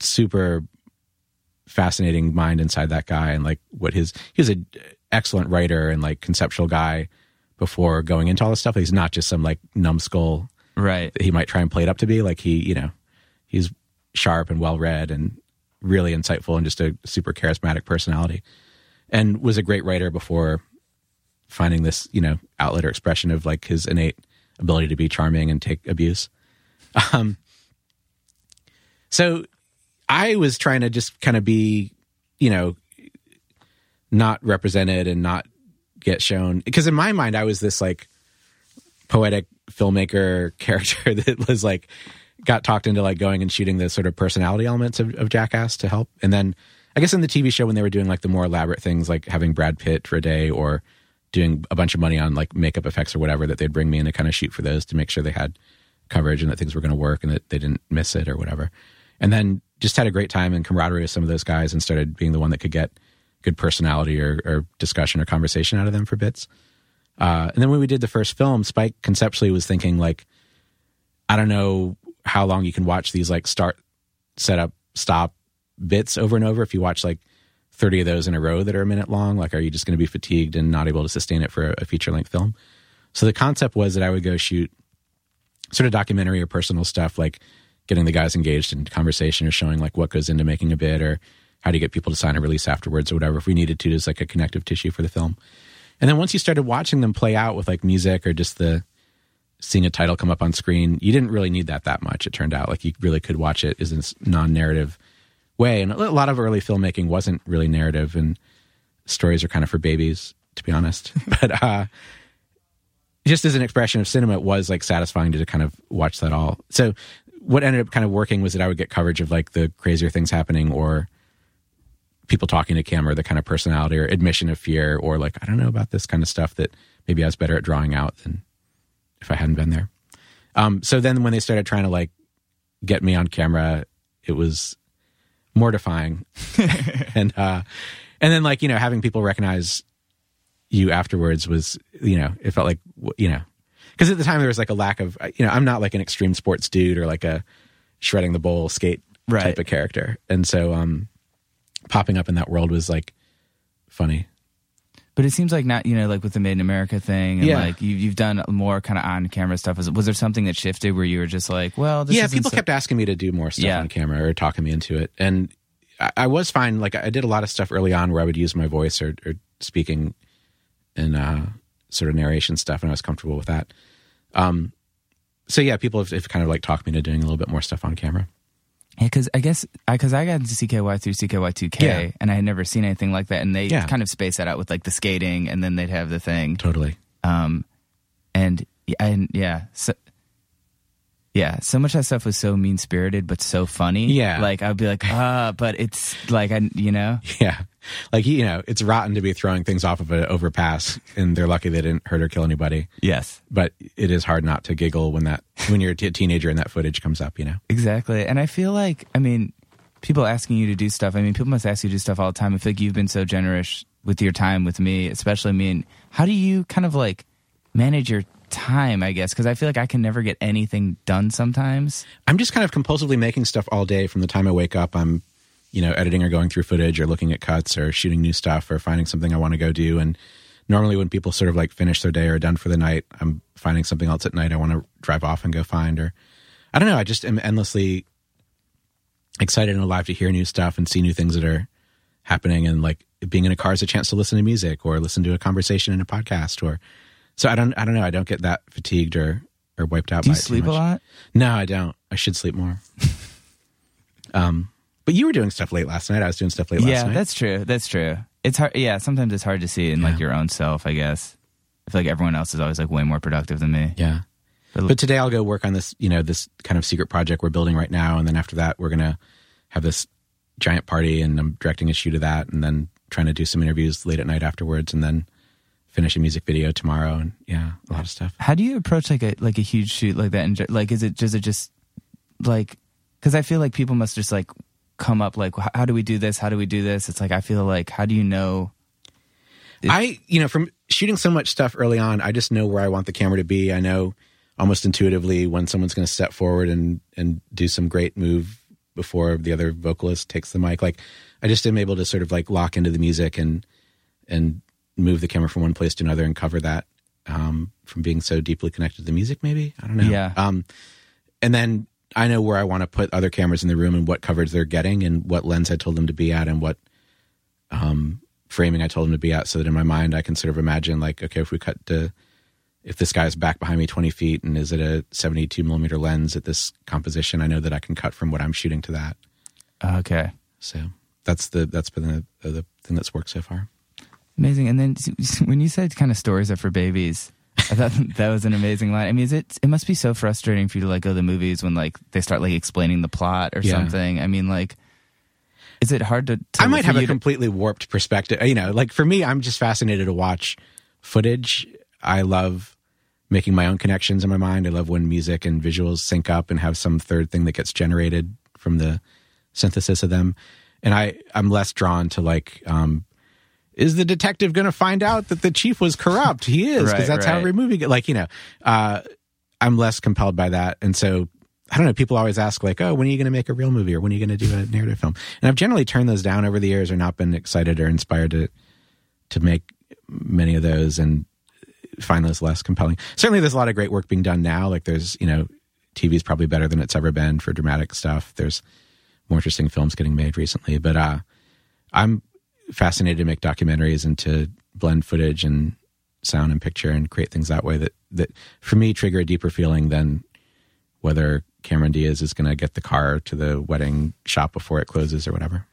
super fascinating mind inside that guy and like what his he was an excellent writer and like conceptual guy before going into all this stuff he's not just some like numbskull Right. that he might try and play it up to be like he you know he's sharp and well read and really insightful and just a super charismatic personality and was a great writer before finding this you know outlet or expression of like his innate ability to be charming and take abuse um so I was trying to just kind of be, you know, not represented and not get shown because in my mind I was this like poetic filmmaker [laughs] character [laughs] that was like got talked into like going and shooting the sort of personality elements of, of Jackass to help. And then I guess in the TV show when they were doing like the more elaborate things like having Brad Pitt for a day or doing a bunch of money on like makeup effects or whatever that they'd bring me in to kind of shoot for those to make sure they had coverage and that things were going to work and that they didn't miss it or whatever. And then just had a great time and camaraderie with some of those guys and started being the one that could get good personality or, or discussion or conversation out of them for bits. Uh, and then when we did the first film, Spike conceptually was thinking like, I don't know how long you can watch these like start, set up, stop bits over and over. If you watch like 30 of those in a row that are a minute long, like, are you just going to be fatigued and not able to sustain it for a, a feature length film? So the concept was that I would go shoot sort of documentary or personal stuff, like getting the guys engaged in conversation or showing like what goes into making a bit or how do you get people to sign a release afterwards or whatever if we needed to as like a connective tissue for the film. And then once you started watching them play out with like music or just the seeing a title come up on screen, you didn't really need that that much. It turned out like you really could watch it as this non-narrative way. And a lot of early filmmaking wasn't really narrative, and stories are kind of for babies, to be honest. [laughs] but uh, just as an expression of cinema, it was like satisfying to kind of watch that all. So what ended up kind of working was that I would get coverage of like the crazier things happening or people talking to camera, the kind of personality or admission of fear, or like, I don't know about this kind of stuff that maybe I was better at drawing out than if I hadn't been there. Um, so then when they started trying to like get me on camera, it was mortifying. [laughs] and, uh, and then like, you know, having people recognize you afterwards was, you know, it felt like, you know, because at the time there was like a lack of, you know, I'm not like an extreme sports dude or like a shredding the bowl skate Right. type of character. And so, um, popping up in that world was like funny. But it seems like not, you know, like with the Made in America thing, and Yeah. like you, you've done more kind of on camera stuff. Was, was there something that shifted where you were just like, well, this yeah, people so- kept asking me to do more stuff Yeah. on camera or talking me into it, and I, I was fine. Like I did a lot of stuff early on where I would use my voice or, or speaking and uh, sort of narration stuff, and I was comfortable with that. Um, so yeah, people have, have kind of like talked me into doing a little bit more stuff on camera. Yeah, because I guess because I, got into CKY through CKY2K, Yeah. and I had never seen anything like that, and they Yeah. kind of space that out with like the skating, and then they'd have the thing, Totally. um, and and yeah, so, yeah, so much of that stuff was so mean spirited, but so funny. Yeah. like I'd be like, [laughs] ah, but it's like I, you know, Yeah, like you know, it's rotten to be throwing things off of an overpass, and they're lucky they didn't hurt or kill anybody. yes, But it is hard not to giggle when that when you're a t- teenager and that footage comes up. You know. Exactly. And I feel like, I mean, people asking you to do stuff, I mean, people must ask you to do stuff all the time. I feel like you've been so generous with your time with me, especially me. And how do you kind of like manage your time, I guess? Because I feel like I can never get anything done sometimes. I'm just kind of compulsively making stuff all day from the time I wake up. I'm, you know, editing or going through footage or looking at cuts or shooting new stuff or finding something I want to go do. And normally when people sort of like finish their day or are done for the night, I'm finding something else at night I want to drive off and go find. Or I don't know. I just am endlessly excited and alive to hear new stuff and see new things that are happening. And like being in a car is a chance to listen to music or listen to a conversation in a podcast or so I don't, I don't know. I don't get that fatigued or, or wiped out Do by you sleep a lot? No, I don't. I should sleep more. [laughs] um, but you were doing stuff late last night. I was doing stuff late last Yeah, night. that's true. That's true. It's hard. Yeah, sometimes it's hard to see in like your own self, I guess. I feel like everyone else is always like way more productive than me. yeah. But- But today I'll go work on this, you know, this kind of secret project we're building right now, and then after that we're gonna have this giant party, and I'm directing a shoot of that, and then trying to do some interviews late at night afterwards, and then finish a music video tomorrow, and yeah, a lot of stuff. How do you approach like a like a huge shoot like that? And like, is it does it just like because I feel like people must just like come up like, how do we do this? How do we do this? It's like I feel like how do you know? It- I, you know, from shooting so much stuff early on, I just know where I want the camera to be. I know almost intuitively when someone's going to step forward and and do some great move before the other vocalist takes the mic. Like, I just am able to sort of like lock into the music and and move the camera from one place to another and cover that um, from being so deeply connected to the music. Maybe I don't know. Yeah. Um, and then I know where I want to put other cameras in the room and what coverage they're getting and what lens I told them to be at and what um, framing I told them to be at, so that in my mind I can sort of imagine like, okay, if we cut to if this guy's back behind me 20 feet and is it a 72 millimeter lens at this composition, I know that I can cut from what I'm shooting to that. Okay, So that's the that's been the, the thing that's worked so far. Amazing. And then when you said kind of stories are for babies. I thought [laughs] that was an amazing line. I mean, is it? It must be so frustrating for you to like go to the movies when like they start like explaining the plot or Yeah. something. I mean, like, is it hard to? to I might have a to- completely warped perspective. You know, like for me, I'm just fascinated to watch footage. I love making my own connections in my mind. I love when music and visuals sync up and have some third thing that gets generated from the synthesis of them. And I, I'm less drawn to like, um, is the detective going to find out that the chief was corrupt? He is, because Right, that's how every movie, get, like, you know, uh, I'm less compelled by that. And so, I don't know, people always ask, like, oh, when are you going to make a real movie or when are you going to do a narrative film? And I've generally turned those down over the years or not been excited or inspired to, to make many of those and find those less compelling. Certainly, there's a lot of great work being done now. Like, there's, you know, TV is probably better than it's ever been for dramatic stuff. There's more interesting films getting made recently. But uh, I'm fascinated to make documentaries and to blend footage and sound and picture and create things that way that, that for me trigger a deeper feeling than whether Cameron Diaz is going to get the car to the wedding shop before it closes or whatever.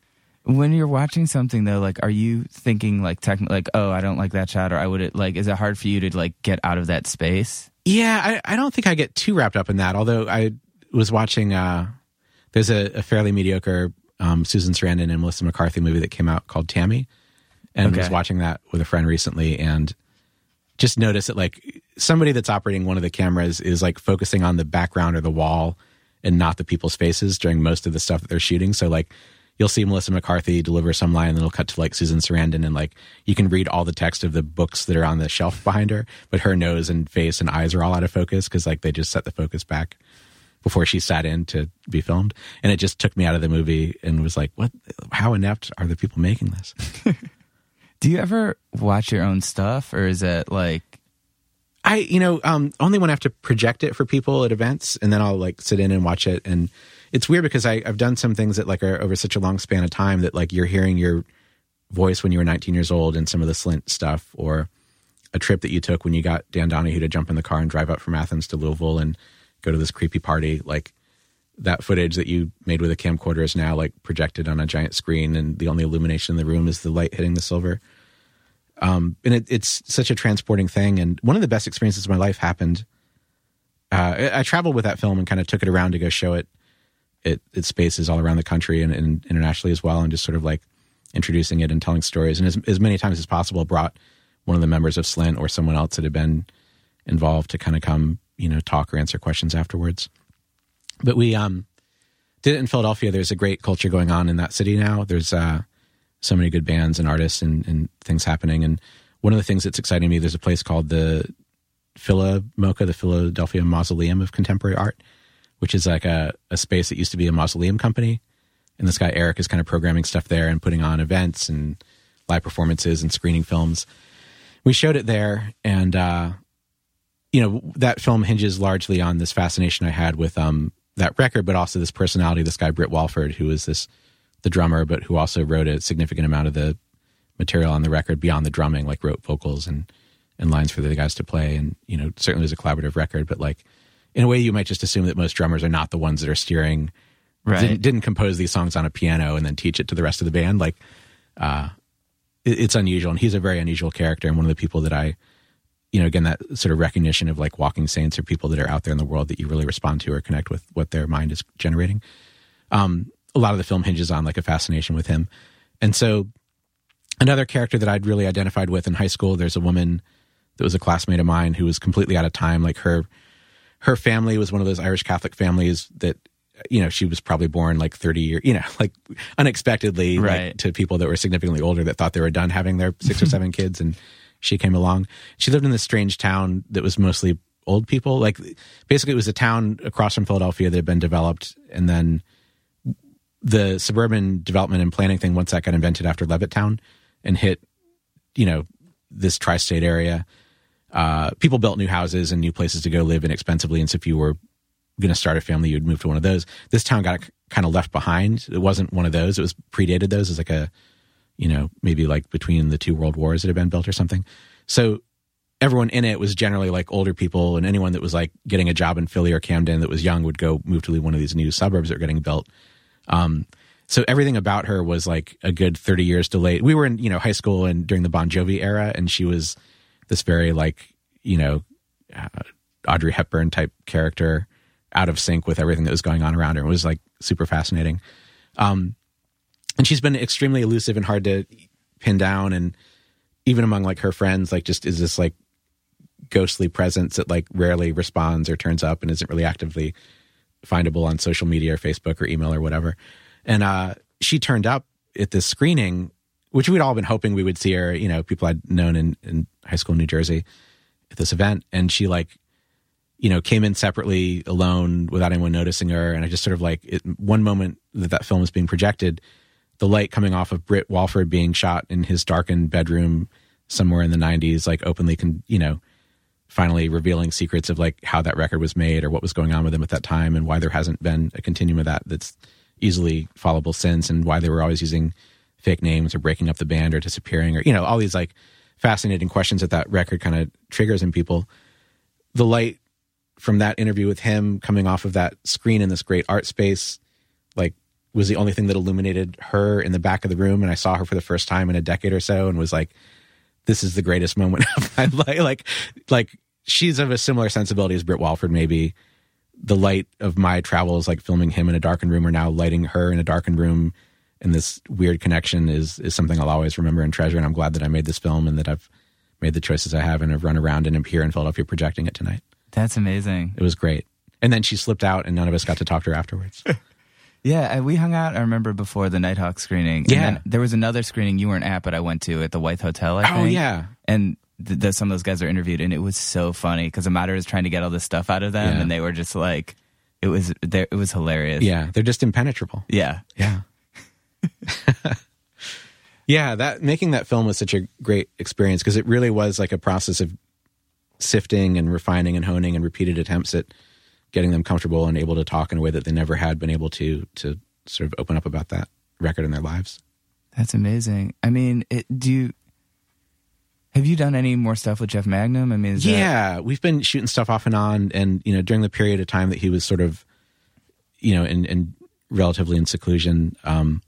When you're watching something though, like, are you thinking like techni- like, oh, I don't like that shot, or I would it like, is it hard for you to like get out of that space? Yeah, I, I don't think I get too wrapped up in that. Although I was watching, uh, there's a, a fairly mediocre um, Susan Sarandon and Melissa McCarthy movie that came out called Tammy, and was watching that with a friend recently, and just noticed that like somebody that's operating one of the cameras is like focusing on the background or the wall and not the people's faces during most of the stuff that they're shooting. So like you'll see Melissa McCarthy deliver some line and it'll cut to like Susan Sarandon and like you can read all the text of the books that are on the shelf behind her, but her nose and face and eyes are all out of focus because like they just set the focus back before she sat in to be filmed. And it just took me out of the movie and was like, what, how inept are the people making this? [laughs] Do you ever watch your own stuff, or is it like, I, you know, um, only when I have to project it for people at events, and then I'll like sit in and watch it. And it's weird because I, I've done some things that like are over such a long span of time that like you're hearing your voice when you were 19 years old and some of the Slint stuff, or a trip that you took when you got Dan Donahue to jump in the car and drive up from Athens to Louisville and go to this creepy party. Like that footage that you made with a camcorder is now like projected on a giant screen, and the only illumination in the room is the light hitting the silver and it, it's such a transporting thing. And one of the best experiences of my life happened. Uh, I, I traveled with that film and kind of took it around to go show it at spaces all around the country and, and internationally as well, and just sort of like introducing it and telling stories. And as, as many times as possible, brought one of the members of Slint or someone else that had been involved to kind of come, you know, talk or answer questions afterwards. But we um, did it in Philadelphia. There's a great culture going on in that city now. There's uh, so many good bands and artists and, and things happening. And one of the things that's exciting me, there's a place called the Phila Mocha, the Philadelphia Mausoleum of Contemporary Art, which is like a, a space that used to be a mausoleum company. And this guy Eric is kind of programming stuff there and putting on events and live performances and screening films. We showed it there, and uh, you know that film hinges largely on this fascination I had with um, that record, but also this personality, this guy Britt Walford, who is this the drummer, but who also wrote a significant amount of the material on the record beyond the drumming, like wrote vocals and and lines for the guys to play, and you know certainly was a collaborative record. But like in a way, you might just assume that most drummers are not the ones that are steering. Right. Didn't, didn't compose these songs on a piano and then teach it to the rest of the band. Like, uh, it, it's unusual, and he's a very unusual character, and one of the people that I, you know, again that sort of recognition of like walking saints or people that are out there in the world that you really respond to or connect with what their mind is generating. Um, a lot of the film hinges on like a fascination with him, and so another character that I'd really identified with in high school. There's a woman that was a classmate of mine who was completely out of time. Like her, her family was one of those Irish Catholic families that, you know, she was probably born like 30 years, you know, [laughs] like unexpectedly like, Right. to people that were significantly older that thought they were done having their six or seven [laughs] kids. And she came along. She lived in this strange town that was mostly old people. Like basically it was a town across from Philadelphia that had been developed and then the suburban development and planning thing once that got invented after Levittown and hit, you know, this tri-state area, uh, people built new houses and new places to go live inexpensively. And so if you were going to start a family, you'd move to one of those. This town got kind of left behind. It wasn't one of those. It was predated those. It was like a, you know, maybe like between the two world wars that had been built or something. So everyone in it was generally like older people and anyone that was like getting a job in Philly or Camden that was young would go move to one of these new suburbs that were getting built. Um, so everything about her was like a good 30 years delayed. We were in, you know, high school and during the Bon Jovi era and she was this very like, you know, uh, Audrey Hepburn type character out of sync with everything that was going on around her. It was like super fascinating. Um, and she's been extremely elusive and hard to pin down and even among like her friends, like just is this like ghostly presence that like rarely responds or turns up and isn't really actively findable on social media or Facebook or email or whatever. And uh, she turned up at this screening, which we'd all been hoping we would see her. You know, people I'd known in, in high school in New Jersey at this event, and she like, you know, came in separately, alone, without anyone noticing her. And I just sort of like, it, one moment that that film was being projected, the light coming off of Britt Walford being shot in his darkened bedroom somewhere in the '90s, like openly, can you know finally revealing secrets of like how that record was made or what was going on with him at that time and why there hasn't been a continuum of that that's easily followable since and why they were always using fake names or breaking up the band or disappearing or you know all these like fascinating questions that that record kind of triggers in people. The light from that interview with him coming off of that screen in this great art space was the only thing that illuminated her in the back of the room and i saw her for the first time in a decade or so and was like this is the greatest moment [laughs] of my life like like she's of a similar sensibility as Britt Walford, maybe. The light of my travels, like filming him in a darkened room, or now lighting her in a darkened room, and this weird connection is is something I'll always remember and treasure. And I'm glad that I made this film and that I've made the choices I have and have run around and am here in Philadelphia projecting it tonight. That's amazing. It was great. And then she slipped out, and none of us got to talk to her afterwards. [laughs] Yeah, we hung out. I remember before the Nitehawk screening. And Yeah. there was another screening you weren't at, but I went to at the White Hotel. I oh, think. oh yeah, and th- th- some of those guys are interviewed, and it was so funny because Amateur was trying to get all this stuff out of them, Yeah. and they were just like, it was there. It was hilarious. yeah. They're just impenetrable. yeah. Yeah. [laughs] yeah, that making that film was such a great experience because it really was like a process of sifting and refining and honing and repeated attempts at getting them comfortable and able to talk in a way that they never had been able to to sort of open up about that record in their lives. That's amazing. I mean, it, do you have you done any more stuff with Jeff Mangum? I mean, is that- yeah, we've been shooting stuff off and on, and you know, during the period of time that he was sort of, you know, in, in relatively in seclusion, um,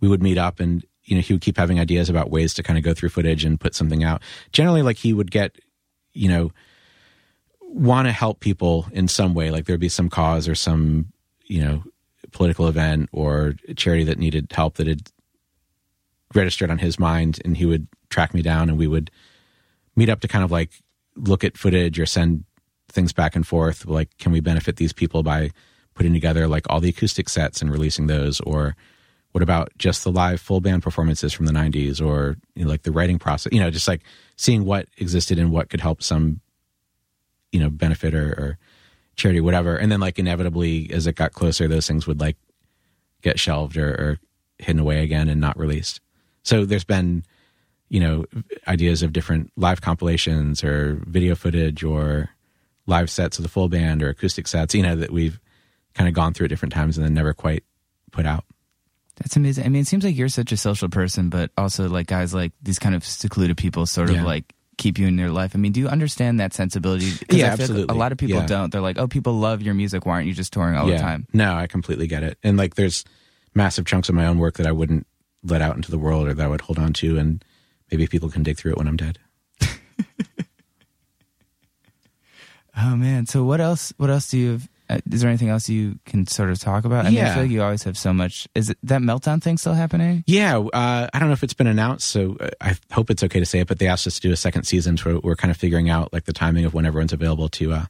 we would meet up, and you know, he would keep having ideas about ways to kind of go through footage and put something out. Generally, like he would get, you know, want to help people in some way, like there'd be some cause or some, you know, political event or charity that needed help that had registered on his mind, and he would track me down, and we would meet up to kind of like look at footage or send things back and forth like can we benefit these people by putting together like all the acoustic sets and releasing those? Or what about just the live full band performances from the 90s or you know, like the writing process you know just like seeing what existed and what could help some you know benefit or, or charity whatever and then like inevitably as it got closer those things would like get shelved or, or hidden away again and not released so there's been you know ideas of different live compilations or video footage or live sets of the full band or acoustic sets you know that we've kind of gone through at different times and then never quite put out That's amazing. I mean, it seems like you're such a social person, but also like guys like these kind of secluded people sort of Yeah. like keep you in their life. I mean, do you understand that sensibility? Yeah, feel like absolutely. a lot of people Yeah. don't. They're like, oh, people love your music. Why aren't you just touring all the time? no i completely get it and like there's massive chunks of my own work that i wouldn't let out into the world or that i would hold on to and maybe people can dig through it when i'm dead [laughs] Oh man. So what else? What else do you have? Uh, is there anything else you can sort of talk about? I mean, I feel like you always have so much. Is it, that meltdown thing still happening? Yeah, uh, I don't know if it's been announced, so uh, I hope it's okay to say it. But they asked us to do a second season, so we're kind of figuring out like the timing of when everyone's available to uh,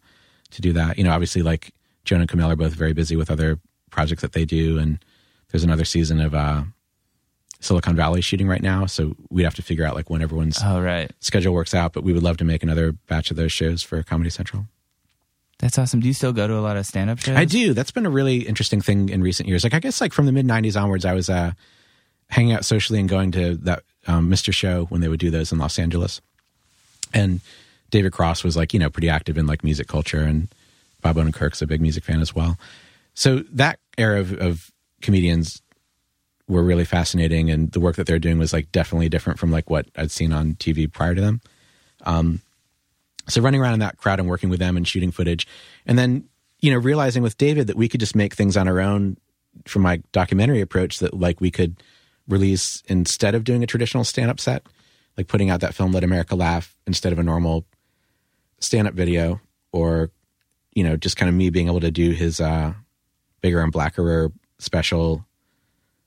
to do that. You know, obviously, like Jonah and Kumail are both very busy with other projects that they do, and there's another season of uh, Silicon Valley shooting right now, so we'd have to figure out like when everyone's Oh right. schedule works out. But we would love to make another batch of those shows for Comedy Central. That's awesome. Do you still go to a lot of stand up shows? I do. That's been a really interesting thing in recent years. Like I guess like from the mid '90s onwards, I was uh, hanging out socially and going to that um, Mr. Show when they would do those in Los Angeles. And David Cross was like you know pretty active in like music culture, and Bob Odenkirk's a big music fan as well. So that era of, of comedians were really fascinating, and the work that they're doing was like definitely different from like what I'd seen on TV prior to them. Um, so running around in that crowd and working with them and shooting footage, and then you know realizing with David that we could just make things on our own from my documentary approach that like we could release instead of doing a traditional stand-up set, like putting out that film "Let America Laugh" instead of a normal stand-up video, or you know just kind of me being able to do his uh, bigger and blacker special,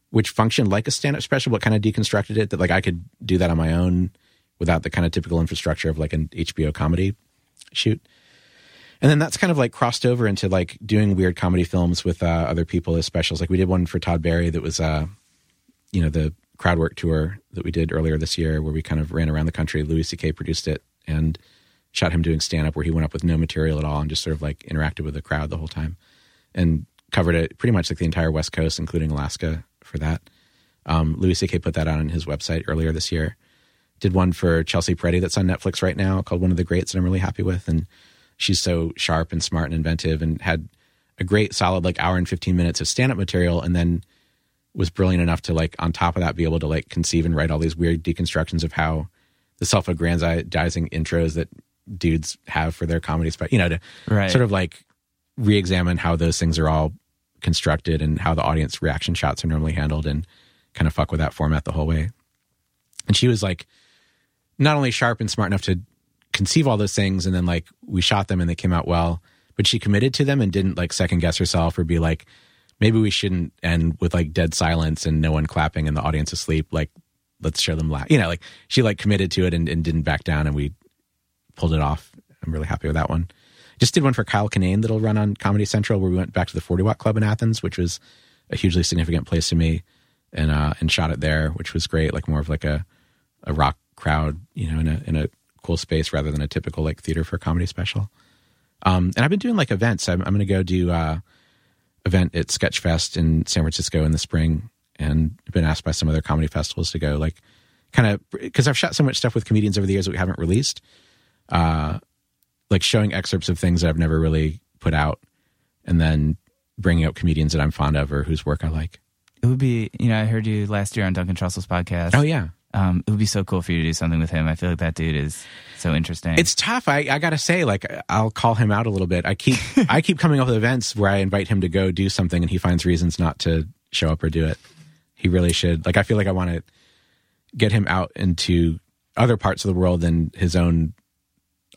which functioned like a stand-up special, but kind of deconstructed it that like I could do that on my own without the kind of typical infrastructure of like an HBO comedy shoot. And then that's kind of like crossed over into like doing weird comedy films with uh, other people as specials. Like we did one for Todd Barry that was, uh, you know, the crowd work tour that we did earlier this year, where we kind of ran around the country. Louis C.K. produced it and shot him doing stand up, where he went up with no material at all and just sort of like interacted with the crowd the whole time, and covered it pretty much like the entire West Coast, including Alaska, for that. Um, Louis C.K. put that out on his website earlier this year. Did one for Chelsea Peretti that's on Netflix right now called One of the Greats that I'm really happy with, and she's so sharp and smart and inventive, and had a great solid like hour and 15 minutes of stand up material, and then was brilliant enough to like on top of that be able to like conceive and write all these weird deconstructions of how the self-aggrandizing intros that dudes have for their comedies but you know to Right. sort of like re-examine how those things are all constructed and how the audience reaction shots are normally handled and kind of fuck with that format the whole way and she was like not only sharp and smart enough to conceive all those things and then like we shot them and they came out well but she committed to them and didn't like second guess herself or be like maybe we shouldn't end with like dead silence and no one clapping and the audience asleep. Like let's show them laugh you know like she like committed to it and, and didn't back down and we pulled it off. I'm really happy with that one. Just did one for kyle kinane that'll run on comedy central where we went back to the 40 watt club in athens which was a hugely significant place to me and uh and shot it there which was great like more of like a a rock crowd you know in a in a cool space rather than a typical like theater for a comedy special um and i've been doing like events i'm, I'm gonna go do uh event at Sketchfest in San Francisco in the spring, and been asked by some other comedy festivals to go. Like, kind of because I've shot so much stuff with comedians over the years that we haven't released. Uh, like showing excerpts of things that I've never really put out, and then bringing out comedians that I'm fond of or whose work I like. It would be, you know, I heard you last year on Duncan Trussell's podcast. Oh yeah, Um, it would be so cool for you to do something with him. I feel like that dude is so interesting. It's tough. I, I gotta say, like, I'll call him out a little bit. I keep [laughs] I keep coming up with events where I invite him to go do something, and he finds reasons not to show up or do it. He really should. Like, I feel like I want to get him out into other parts of the world than his own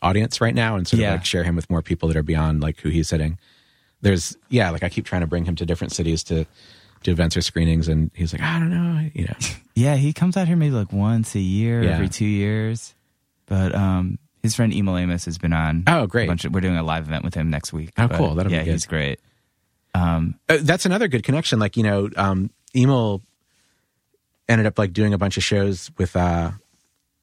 audience right now, and sort Yeah. of like share him with more people that are beyond like who he's hitting. There's yeah, like I keep trying to bring him to different cities to do events or screenings, and he's like, I don't know, you know. [laughs] yeah, he comes out here maybe like once a year, Yeah. every two years. But um, his friend Emil Amos has been on. Oh, a great. bunch of- we're doing a live event with him next week. Oh, But, cool. That'll be yeah, good. he's great. Um, Uh, that's another good connection. Like you know, um, Emil ended up like doing a bunch of shows with uh,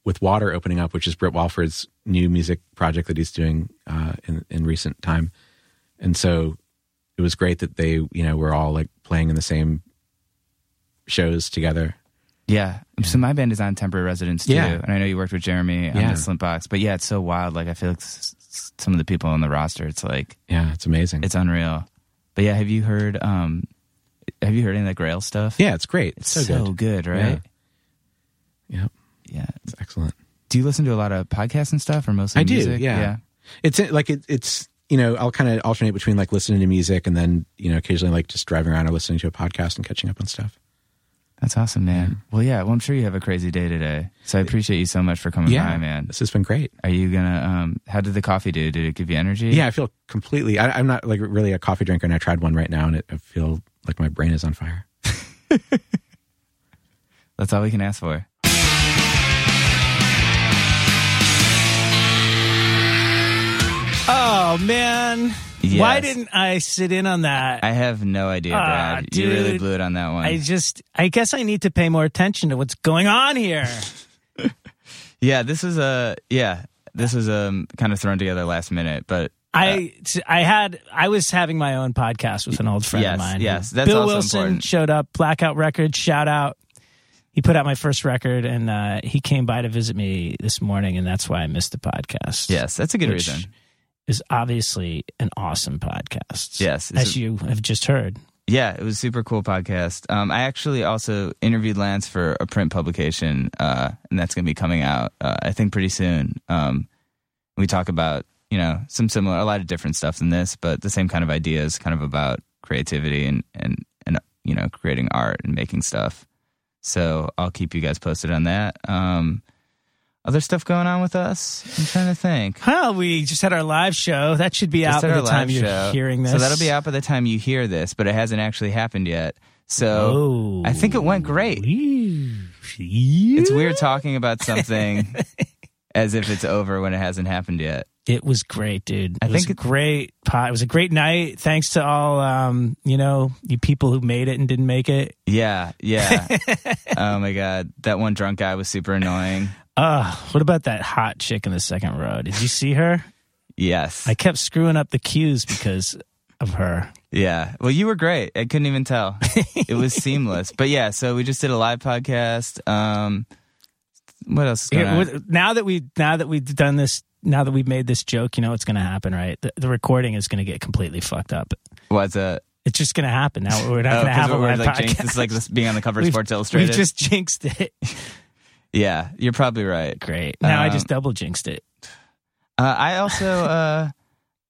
with Watter opening up, which is Britt Walford's new music project that he's doing uh, in in recent time, and so it was great that they you know were all like playing in the same shows together. yeah. So my band is on temporary residence too, Yeah. and I know you worked with Jeremy on Yeah. the Slint Box. But yeah, it's so wild. Like I feel like some of the people on the roster, it's like Yeah, it's amazing. it's unreal. But yeah, have you heard? Um, have you heard any of the Grail stuff? yeah, it's great. it's It's so, good. right? Yeah, Yeah. it's excellent. Do you listen to a lot of podcasts and stuff, or mostly I do, music? yeah. It's like it, it's you know I'll kind of alternate between like listening to music and then you know occasionally like just driving around or listening to a podcast and catching up on stuff. That's awesome, man. Well, yeah. Well, I'm sure you have a crazy day today, so I appreciate you so much for coming Yeah, by, man. This has been great. Are you gonna? Um, how did the coffee do? Did it give you energy? Yeah, I feel completely. I, I'm not like really a coffee drinker, and I tried one right now, and it, I feel like my brain is on fire. [laughs] That's all we can ask for. Oh man, Yes. why didn't I sit in on that? I have no idea, Ah, Brad. you really blew it on that one. I just, I guess I need to pay more attention to what's going on here. [laughs] yeah, this is a yeah. This was um kind of thrown together last minute, but I, I had, I was having my own podcast with an old friend Yes, of mine. yes, that's Bill Wilson important. showed up. Blackout Records, shout out. He put out my first record, and uh, he came by to visit me this morning, and that's why I missed the podcast. yes, that's a good reason. Is obviously an awesome podcast. Yes, as a- you have just heard. Yeah, it was a super cool podcast. Um, I actually also interviewed Lance for a print publication, uh, and that's going to be coming out, uh, I think, pretty soon. Um, we talk about, you know, some similar, a lot of different stuff than this, but the same kind of ideas, kind of about creativity and and and you know, creating art and making stuff. So I'll keep you guys posted on that. Um, other stuff going on with us? I'm trying to think. Well, we just had our live show. That should be Just out by the time you're show. hearing this. So that'll be out by the time you hear this, but it hasn't actually happened yet. So Oh. I think it went great. It's It's weird talking about something [laughs] as if it's over when it hasn't happened yet. It was great, dude. It I was think great pot. It was a great night. Thanks to all, um, you know, you people who made it and didn't make it. Yeah, yeah. [laughs] oh my god, that one drunk guy was super annoying. Uh, what about that hot chick in the second row? Did you see her? Yes. I kept screwing up the cues because of her. Yeah. Well, you were great. I couldn't even tell. it was [laughs] seamless. But yeah, so we just did a live podcast. Um, what else is going Here, on? now that we now that we've done this, now that we've made this joke, you know what's going to happen, right? The, the recording is going to get completely fucked up. What's a It's just going to happen. Now we're not oh, going to have a live like podcast. jinxed. It's like this being on the cover of Sports Illustrated. We just jinxed it. [laughs] yeah, you're probably right. Great. Now I Um, just double jinxed it. Uh, I also uh,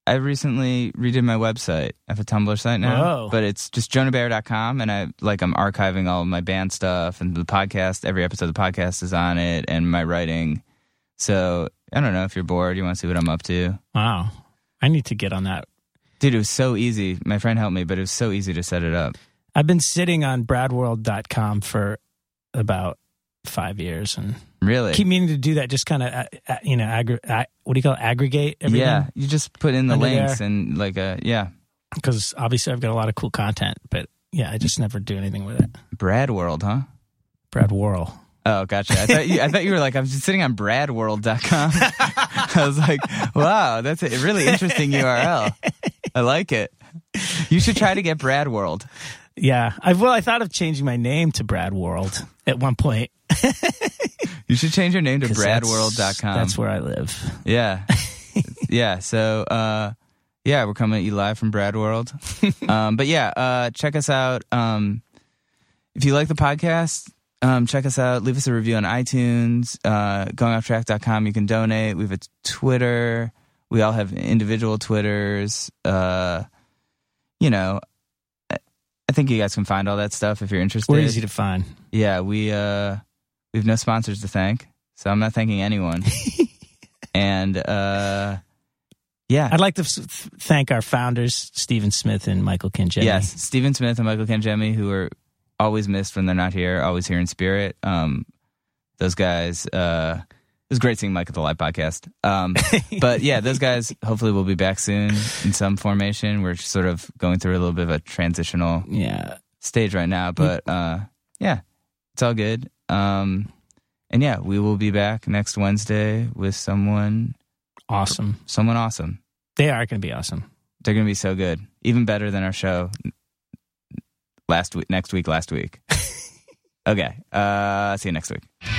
I recently redid my website. I have a Tumblr site now, Whoa. but it's just jonahbayer.com and I like I'm archiving all of my band stuff and the podcast. Every episode of the podcast is on it and my writing. So I don't know if you're bored, you want to see what I'm up to. Wow. I need to get on that. Dude, it was so easy. My friend helped me, but it was so easy to set it up. I've been sitting on bradworld.com for about five years and Really? keep meaning to do that. Just kind of, uh, uh, you know, aggr- uh, what do you call it? Aggregate everything. yeah, you just put in the Under links there. and like uh yeah, Because obviously I've got a lot of cool content, but yeah, I just never do anything with it. Brad World, huh? Brad World. Oh, gotcha. I thought you, I thought you were like, I'm just sitting on bradworld.com. [laughs] I was like, wow, that's a really interesting URL. I like it. You should try to get Brad World. Yeah. I, well, I thought of changing my name to Brad World at one point. [laughs] You should change your name to bradworld.com. That's where I live. Yeah. [laughs] yeah. So, uh, yeah, we're coming at you live from Brad World. [laughs] um, but yeah, uh, check us out. Um, if you like the podcast, um, check us out. Leave us a review on iTunes, uh, goingofftrack.com. You can donate. We have a Twitter. We all have individual Twitters. Uh, you know, I I think you guys can find all that stuff if you're interested. We're easy to find. Yeah, we uh we have no sponsors to thank, so I'm not thanking anyone. [laughs] and uh yeah. I'd like to s- thank our founders, Stephen Smith and Michael Kinjemi. Yes, Stephen Smith and Michael Kenjemi, who are always missed when they're not here, always here in spirit. Um, those guys. Uh, it was great seeing Mike at the live podcast. Um, [laughs] but yeah, those guys hopefully will be back soon in some formation. We're sort of going through a little bit of a transitional Yeah. stage right now, but uh, yeah, it's all good. Um, and yeah, we will be back next Wednesday with someone, Awesome. someone awesome. They are going to be awesome. They're gonna be so good, even better than our show last week, next week, last week. [laughs] okay, uh, see you next week.